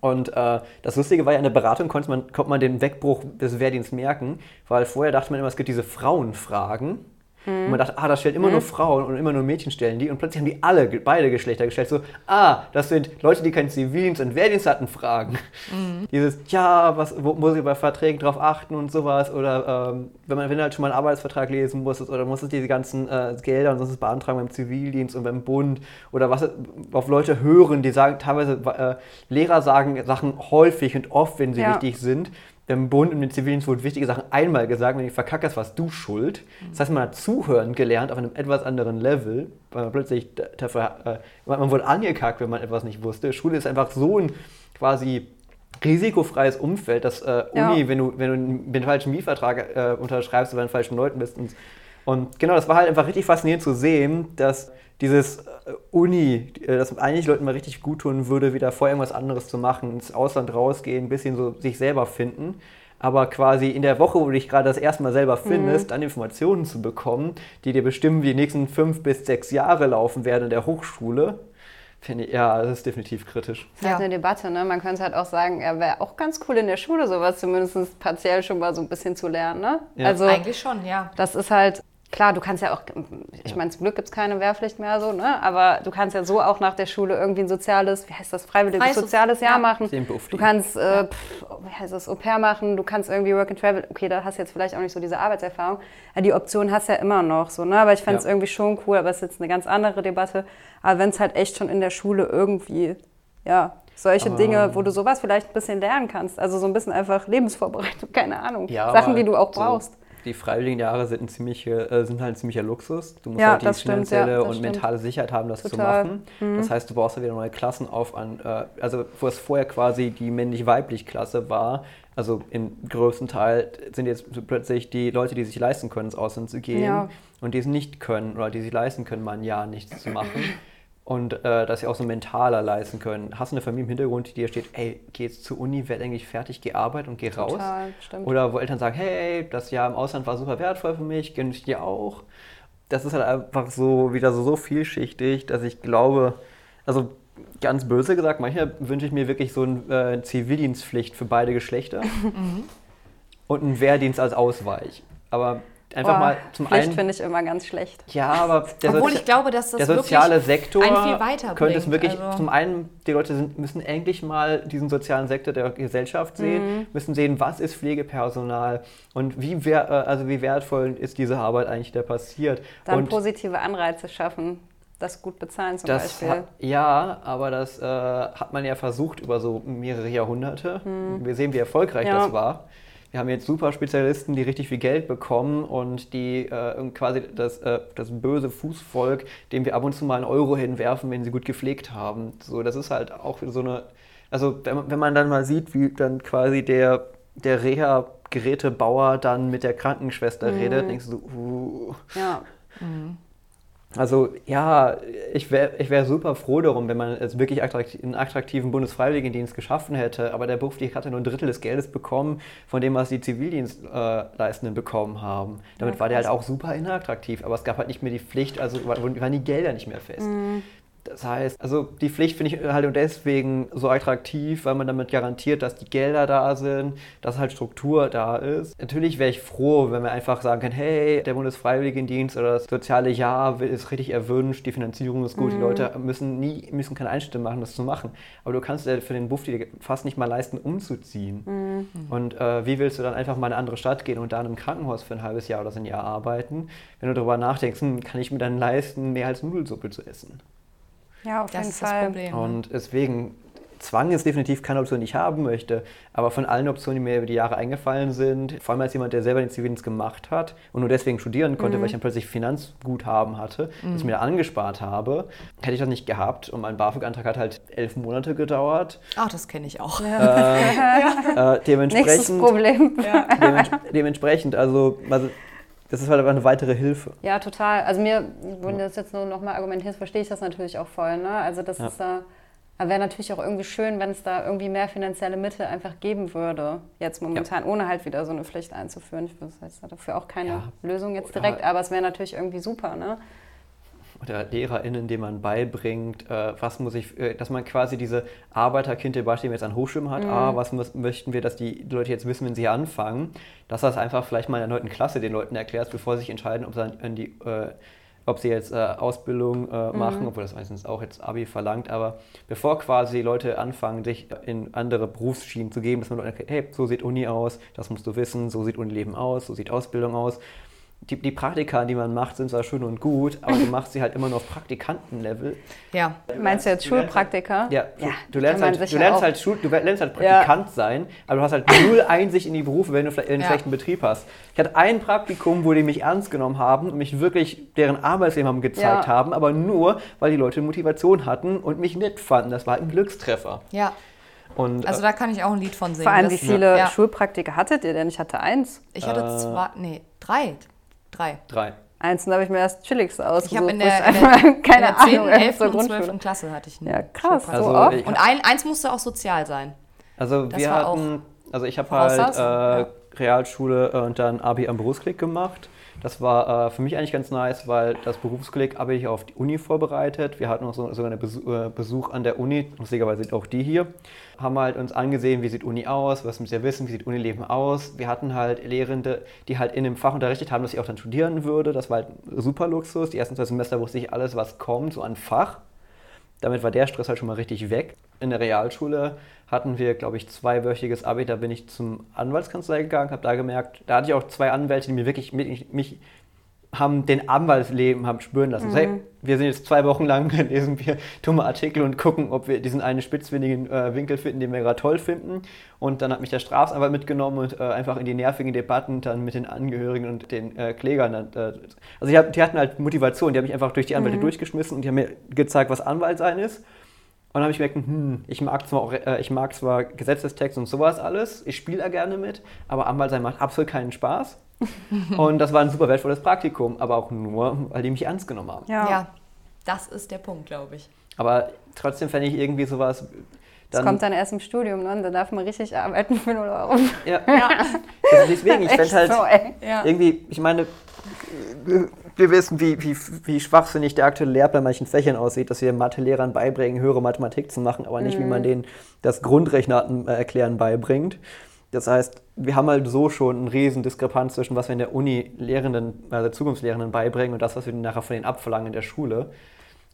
Und äh, das Lustige war ja, in der Beratung konnte man, konnte man den Wegbruch des Wehrdienstes merken, weil vorher dachte man immer, es gibt diese Frauenfragen. Und man dachte, ah, das stellt immer nur Frauen und immer nur Mädchen stellen die. Und plötzlich haben die alle, beide Geschlechter gestellt. So, ah, das sind Leute, die keinen Zivildienst und Wehrdienst hatten, Fragen. Dieses, ja, was, wo muss ich bei Verträgen drauf achten und sowas. Oder ähm, wenn man wenn du halt schon mal einen Arbeitsvertrag lesen musstest oder musstest diese ganzen äh, Gelder und sonst beantragen beim Zivildienst und beim Bund. Oder was auf Leute hören, die sagen, teilweise äh, Lehrer sagen Sachen häufig und oft, wenn sie Ja. wichtig sind. Im Bund und im Zivildienst wurden wichtige Sachen einmal gesagt, wenn du verkackerst, warst du schuld. Das heißt, man hat zuhören gelernt auf einem etwas anderen Level, weil man plötzlich dafür, äh, man wurde angekackt, wenn man etwas nicht wusste. Schule ist einfach so ein quasi risikofreies Umfeld, dass äh, Ja. Uni, wenn du, wenn du einen, den falschen Mietvertrag äh, unterschreibst oder bei den falschen Leuten bist. Und, und genau, das war halt einfach richtig faszinierend zu sehen, dass dieses äh, Uni, äh, das eigentlich Leuten mal richtig gut tun würde, wieder vor irgendwas anderes zu machen, ins Ausland rausgehen, ein bisschen so sich selber finden. Aber quasi in der Woche, wo du dich gerade das erste Mal selber findest, dann Informationen zu bekommen, die dir bestimmen, wie die nächsten fünf bis sechs Jahre laufen werden in der Hochschule, finde ich, ja, das ist definitiv kritisch. Das ist halt Ja. eine Debatte, ne? Man könnte halt auch sagen, er wäre auch ganz cool in der Schule, sowas zumindest partiell schon mal so ein bisschen zu lernen, ne? Ja. Also Eigentlich schon, ja. das ist halt, klar, du kannst ja auch, ich meine, zum Glück gibt es keine Wehrpflicht mehr so, ne? Aber du kannst ja so auch nach der Schule irgendwie ein soziales, wie heißt das, freiwilliges Freies soziales Sozi- Jahr ja. machen. Du kannst, äh, pff, wie heißt das, Au pair machen, du kannst irgendwie Work and Travel, okay, da hast du jetzt vielleicht auch nicht so diese Arbeitserfahrung. Ja, die Option hast du ja immer noch so, ne? Aber ich fände es Ja. irgendwie schon cool, aber es ist jetzt eine ganz andere Debatte. Aber wenn es halt echt schon in der Schule irgendwie, ja, solche Aber- Dinge, wo du sowas vielleicht ein bisschen lernen kannst. Also so ein bisschen einfach Lebensvorbereitung, keine Ahnung. Ja, Sachen, aber die du auch so, brauchst. Die freiwilligen Jahre sind, ein ziemliche, äh, sind halt ein ziemlicher Luxus. Du musst Ja, halt die das stimmt, finanzielle ja, und stimmt. mentale Sicherheit haben, das Total. zu machen. Das heißt, du brauchst ja wieder neue Klassen auf an, äh, also wo es vorher quasi die männlich-weiblich Klasse war, also im größten Teil sind jetzt plötzlich die Leute, die sich leisten können, ins Ausland zu gehen Ja. und die es nicht können oder die sich leisten können, mal ein Jahr nichts zu machen. Und äh, dass sie auch so mentaler leisten können. Hast du eine Familie im Hintergrund, die dir steht, ey, geh jetzt zur Uni, werd eigentlich fertig, geh arbeiten und geh raus? Total, stimmt. Oder wo Eltern sagen, hey, das Jahr im Ausland war super wertvoll für mich, gönn ich dir auch. Das ist halt einfach so wieder so, so vielschichtig, dass ich glaube, also ganz böse gesagt, manchmal wünsche ich mir wirklich so eine äh, Zivildienstpflicht für beide Geschlechter und einen Wehrdienst als Ausweich. Aber einfach Boah, mal zum Pflicht einen. finde ich immer ganz schlecht. Ja, aber der, Obwohl Sozi- ich glaube, dass das der soziale Sektor könnte es wirklich Also- zum einen, die Leute sind, müssen endlich mal diesen sozialen Sektor der Gesellschaft sehen, Mhm. müssen sehen, was ist Pflegepersonal und wie, wer, äh, also wie wertvoll ist diese Arbeit eigentlich, die da passiert. Dann und positive Anreize schaffen, das gut bezahlen zum das Beispiel. hat, ja, aber das äh, hat man ja versucht über so mehrere Jahrhunderte. Wir sehen, wie erfolgreich. Ja. das war. Wir haben jetzt super Spezialisten, die richtig viel Geld bekommen und die äh, quasi das, äh, das böse Fußvolk, dem wir ab und zu mal einen Euro hinwerfen, wenn sie gut gepflegt haben. So, das ist halt auch so eine, also wenn man, wenn man dann mal sieht, wie dann quasi der, der Reha-Gerätebauer dann mit der Krankenschwester mhm. redet, denkst du, uh. Ja. Mhm. Also ja, ich wäre ich wär super froh darum, wenn man es wirklich attraktiv, einen attraktiven Bundesfreiwilligendienst geschaffen hätte, aber der Beruf, die hatte nur ein Drittel des Geldes bekommen, von dem, was die Zivildienstleistenden bekommen haben. Damit ja, war der halt auch super inattraktiv, aber es gab halt nicht mehr die Pflicht, also waren die Gelder nicht mehr fest. Mhm. Das heißt, also die Pflicht finde ich halt deswegen so attraktiv, weil man damit garantiert, dass die Gelder da sind, dass halt Struktur da ist. Natürlich wäre ich froh, wenn wir einfach sagen können, hey, der Bundesfreiwilligendienst oder das soziale Jahr ist richtig erwünscht, die Finanzierung ist gut, mhm. die Leute müssen nie, müssen keine Einstellung machen, das zu machen. Aber du kannst dir für den Buff die fast nicht mal leisten, umzuziehen. Mhm. Und äh, wie willst du dann einfach mal in eine andere Stadt gehen und da in einem Krankenhaus für ein halbes Jahr oder so ein Jahr arbeiten, wenn du darüber nachdenkst, hm, kann ich mir dann leisten, mehr als Nudelsuppe zu essen? Ja, auf das jeden Fall. Das Problem, und deswegen, Zwang ist definitiv keine Option, die ich haben möchte. Aber von allen Optionen, die mir über die Jahre eingefallen sind, vor allem als jemand, der selber den Zivildienst gemacht hat und nur deswegen studieren konnte, mhm. weil ich dann plötzlich Finanzguthaben hatte, mhm. das ich mir da angespart habe, hätte ich das nicht gehabt. Und mein BAföG-Antrag hat halt elf Monate gedauert. Ach, das kenne ich auch. Ja. Äh, äh, dementsprechend, Nächstes Problem. Ja. dementsprechend, also, also das ist halt aber eine weitere Hilfe. Ja, total. Also mir, wenn du das jetzt nur nochmal argumentierst, verstehe ich das natürlich auch voll. Ne? Also das ja. ist da, wäre natürlich auch irgendwie schön, wenn es da irgendwie mehr finanzielle Mittel einfach geben würde, jetzt momentan, ja. ohne halt wieder so eine Pflicht einzuführen. Ich weiß dafür auch keine ja. Lösung jetzt direkt, aber es wäre natürlich irgendwie super. Ne? Oder LehrerInnen, denen man beibringt, äh, was muss ich, äh, dass man quasi diese Arbeiterkind-Debatte, die man jetzt an Hochschulen hat, mhm. ah, was muss, möchten wir, dass die Leute jetzt wissen, wenn sie hier anfangen, dass das einfach vielleicht mal in der 9. Klasse den Leuten erklärst, bevor sie sich entscheiden, ob sie, die, äh, ob sie jetzt äh, Ausbildung äh, mhm. machen, obwohl das meistens auch jetzt Abi verlangt, aber bevor quasi Leute anfangen, sich in andere Berufsschienen zu geben, dass man Leute erklärt, hey, so sieht Uni aus, das musst du wissen, so sieht Unileben aus, so sieht Ausbildung aus die, die Praktika, die man macht, sind zwar schön und gut, aber du machst sie halt immer nur auf Praktikantenlevel. Ja. Meinst du jetzt Schulpraktika? Ja, ja du, lernst halt, du, lernst halt Schul, du lernst halt Praktikant ja. sein, aber du hast halt null Einsicht in die Berufe, wenn du vielleicht einen ja. schlechten Betrieb hast. Ich hatte ein Praktikum, wo die mich ernst genommen haben und mich wirklich deren Arbeitsleben haben gezeigt ja. haben, aber nur, weil die Leute Motivation hatten und mich nett fanden. Das war halt ein Glückstreffer. Ja. Und, also äh, da kann ich auch ein Lied von singen. Vor allem, wie viele Schulpraktika hattet ihr denn? Ich hatte eins. Ich hatte äh, zwei, nee, drei. Drei. Drei. Eins, und da habe ich mir das Chilligste ausgesucht. Ich habe in der, in der, keine in der 10., 11. und 12. Klasse hatte ich einen Ja, krass. Also so oft. Und ein, eins musste auch sozial sein. Also das wir hatten, also ich habe halt äh, ja. Realschule und dann Abi am Berufsklick gemacht. Das war äh, für mich eigentlich ganz nice, weil das Berufsklick habe ich auf die Uni vorbereitet. Wir hatten noch so, sogar einen Besuch, äh, Besuch an der Uni, lustigerweise auch die hier. Haben halt uns angesehen, wie sieht Uni aus, was müssen wir wissen, wie sieht Unileben aus. Wir hatten halt Lehrende, die halt in dem Fach unterrichtet haben, dass ich auch dann studieren würde. Das war halt super Luxus. Die ersten zwei Semester wusste ich alles, was kommt, so an Fach. Damit war der Stress halt schon mal richtig weg. In der Realschule hatten wir, glaube ich, zweiwöchiges Abi. Da bin ich zum Anwaltskanzlei gegangen, habe da gemerkt, da hatte ich auch zwei Anwälte, die mir wirklich mich, mich haben den Anwaltsleben haben spüren lassen. Mhm. So, hey, wir sind jetzt zwei Wochen lang, lesen wir dumme Artikel und gucken, ob wir diesen einen spitzfindigen äh, Winkel finden, den wir gerade toll finden. Und dann hat mich der Staatsanwalt mitgenommen und äh, einfach in die nervigen Debatten dann mit den Angehörigen und den äh, Klägern. Äh, also die, die, hatten halt Motivation, die haben mich einfach durch die Anwälte mhm. durchgeschmissen und die haben mir gezeigt, was Anwalt sein ist. Und dann habe ich gemerkt, hm, ich mag zwar auch, äh, ich mag zwar Gesetzestext und sowas alles, ich spiele da gerne mit, aber Anwalt sein macht absolut keinen Spaß. und das war ein super wertvolles Praktikum, aber auch nur, weil die mich ernst genommen haben. Ja, ja das ist der Punkt, glaube ich. Aber trotzdem fände ich irgendwie sowas. Dann, das kommt dann erst im Studium, ne? da darf man richtig arbeiten für 0 Euro. Ja, ja. Also deswegen, ich fände halt so, irgendwie, ich meine, wir wissen, wie, wie, wie schwachsinnig der aktuelle Lehrplan manchen Fächern aussieht, dass wir Mathe-Lehrern beibringen, höhere Mathematik zu machen, aber nicht, mhm. wie man mhm. denen das Grundrechnarten äh, erklären beibringt. Das heißt, wir haben halt so schon eine riesen Diskrepanz zwischen was wir in der Uni Lehrenden, also Zukunftslehrenden beibringen und das, was wir nachher von denen abverlangen in der Schule.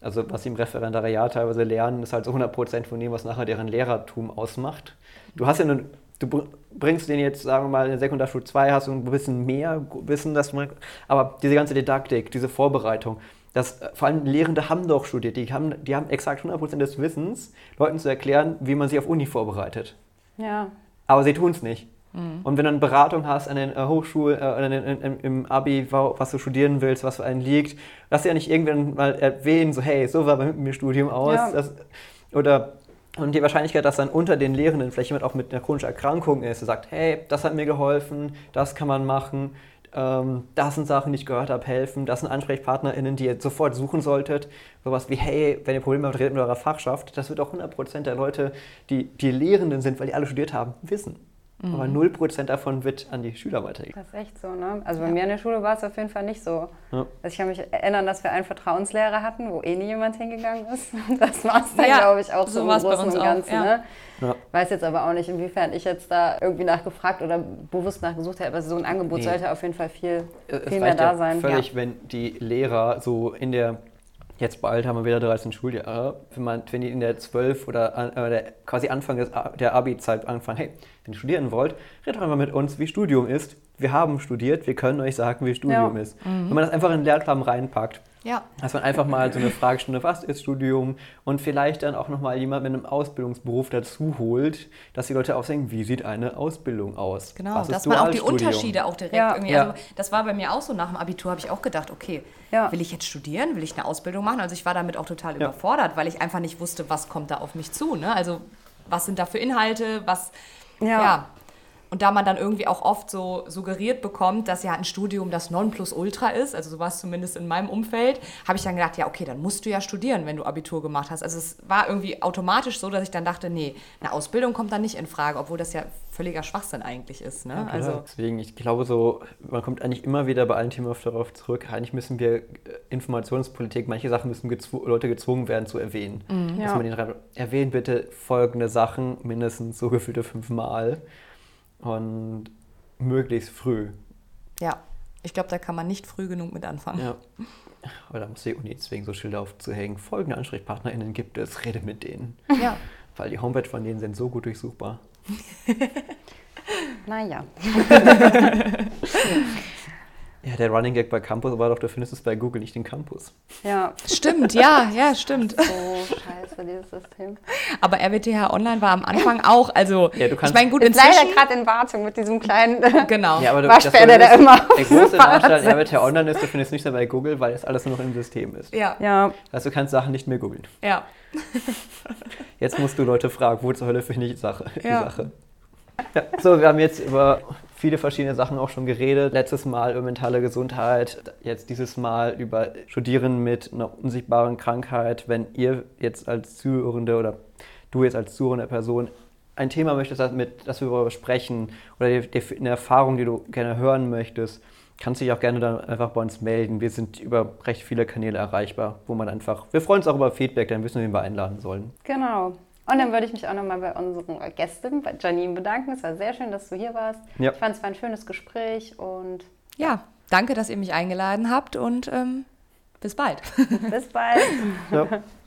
Also was sie im Referendariat teilweise lernen, ist halt so 100% von dem, was nachher deren Lehrertum ausmacht. Du hast ja eine, du bringst den jetzt, sagen wir mal, in der Sekundarschule 2, hast du ein bisschen mehr Wissen, dass du, aber diese ganze Didaktik, diese Vorbereitung, das, vor allem Lehrende haben doch studiert, die haben, die haben exakt 100% des Wissens, Leuten zu erklären, wie man sich auf Uni vorbereitet. Ja. Aber sie tun es nicht. Mhm. Und wenn du eine Beratung hast an den äh, Hochschulen, äh, im Abi, was du studieren willst, was für einen liegt, lass dir ja nicht irgendwann mal erwähnen, so hey, so war bei mir Studium aus. Ja. Das, oder und die Wahrscheinlichkeit, dass dann unter den Lehrenden vielleicht jemand auch mit einer chronischen Erkrankung ist, der sagt, hey, das hat mir geholfen, das kann man machen, ähm, das sind Sachen, die ich gehört habe, helfen, das sind AnsprechpartnerInnen, die ihr sofort suchen solltet. Sowas wie, hey, wenn ihr Probleme habt, redet mit eurer Fachschaft. Das wird auch 100% der Leute, die, die Lehrenden sind, weil die alle studiert haben, wissen. Mhm. Aber 0% davon wird an die Schüler weitergegeben. Das ist echt so, ne? Also bei ja. mir in der Schule war es auf jeden Fall nicht so. Ja. Also ich kann mich erinnern, dass wir einen Vertrauenslehrer hatten, wo eh nie jemand hingegangen ist. Das war es dann, ja, glaube ich, auch so, so im Großen und Ganzen. Auch, ne? Ja. Weiß jetzt aber auch nicht, inwiefern ich jetzt da irgendwie nachgefragt oder bewusst nachgesucht hätte. Aber so ein Angebot nee. sollte auf jeden Fall viel, viel mehr da sein. Völlig, wenn die Lehrer so in der Jetzt bald haben wir wieder 13 Schuljahre. Wenn, man, wenn die in der 12 oder äh, quasi Anfang des, der Abi-Zeit anfangen, hey, wenn ihr studieren wollt, redet doch einfach mit uns, wie Studium ist. Wir haben studiert, wir können euch sagen, wie Studium ja. ist. Mhm. Wenn man das einfach in den Lehrplan reinpackt, ja. Dass man einfach mal so eine Fragestunde, was ist Studium? Und vielleicht dann auch nochmal jemand mit einem Ausbildungsberuf dazu holt, dass die Leute auch sagen, wie sieht eine Ausbildung aus? Genau, was dass man auch die Unterschiede auch direkt ja. irgendwie. Also das war bei mir auch so nach dem Abitur, habe ich auch gedacht, okay, ja. will ich jetzt studieren? Will ich eine Ausbildung machen? Also ich war damit auch total ja. überfordert, weil ich einfach nicht wusste, was kommt da auf mich zu. Ne? Also was sind da für Inhalte, was. ja. Und da man dann irgendwie auch oft so suggeriert bekommt, dass ja ein Studium das Nonplusultra ist, also so war es zumindest in meinem Umfeld, habe ich dann gedacht, ja, okay, dann musst du ja studieren, wenn du Abitur gemacht hast. Also es war irgendwie automatisch so, dass ich dann dachte, nee, eine Ausbildung kommt da nicht in Frage, obwohl das ja völliger Schwachsinn eigentlich ist. Ne? Ja, also Deswegen, ich glaube so, man kommt eigentlich immer wieder bei allen Themen darauf zurück, eigentlich müssen wir äh, Informationspolitik, manche Sachen müssen gezw Leute gezwungen werden zu erwähnen. Mhm. Dass ja. man den erwähnt bitte folgende Sachen mindestens so gefühlte fünfmal und möglichst früh. Ja, ich glaube, da kann man nicht früh genug mit anfangen. Ja. Aber da muss die Uni deswegen so Schilder aufzuhängen. Folgende AnsprechpartnerInnen gibt es, rede mit denen. Ja. Weil die Homepage von denen sind so gut durchsuchbar. naja. Ja, der Running Gag bei Campus war doch, du findest es bei Google nicht den Campus. Ja. Stimmt, ja, ja, stimmt. So scheiße, dieses System. Aber RWTH Online war am Anfang auch, also ja, du kannst ich meine, gut, ist leider gerade in Wartung mit diesem kleinen genau. ja, aber du, Waschbär, der da immer Der große Nachteil an RWTH Online ist, du findest nicht mehr bei Google, weil es alles nur noch im System ist. Ja. ja. Also du kannst Sachen nicht mehr googeln. Ja. Jetzt musst du Leute fragen, wo zur Hölle finde ich die Sache? Die ja. Sache. Ja, so, wir haben jetzt über viele verschiedene Sachen auch schon geredet. Letztes Mal über mentale Gesundheit, jetzt dieses Mal über Studieren mit einer unsichtbaren Krankheit. Wenn ihr jetzt als Zuhörende oder du jetzt als zuhörende Person ein Thema möchtest, damit, dass wir darüber sprechen oder eine Erfahrung, die du gerne hören möchtest, kannst du dich auch gerne dann einfach bei uns melden. Wir sind über recht viele Kanäle erreichbar, wo man einfach, wir freuen uns auch über Feedback, dann wissen wir, wen wir einladen sollen. Genau. Und dann würde ich mich auch nochmal bei unserer Gästin, bei Janine, bedanken. Es war sehr schön, dass du hier warst. Ja. Ich fand es war ein schönes Gespräch und. Ja, danke, dass ihr mich eingeladen habt und ähm, bis bald. bis bald. Ja.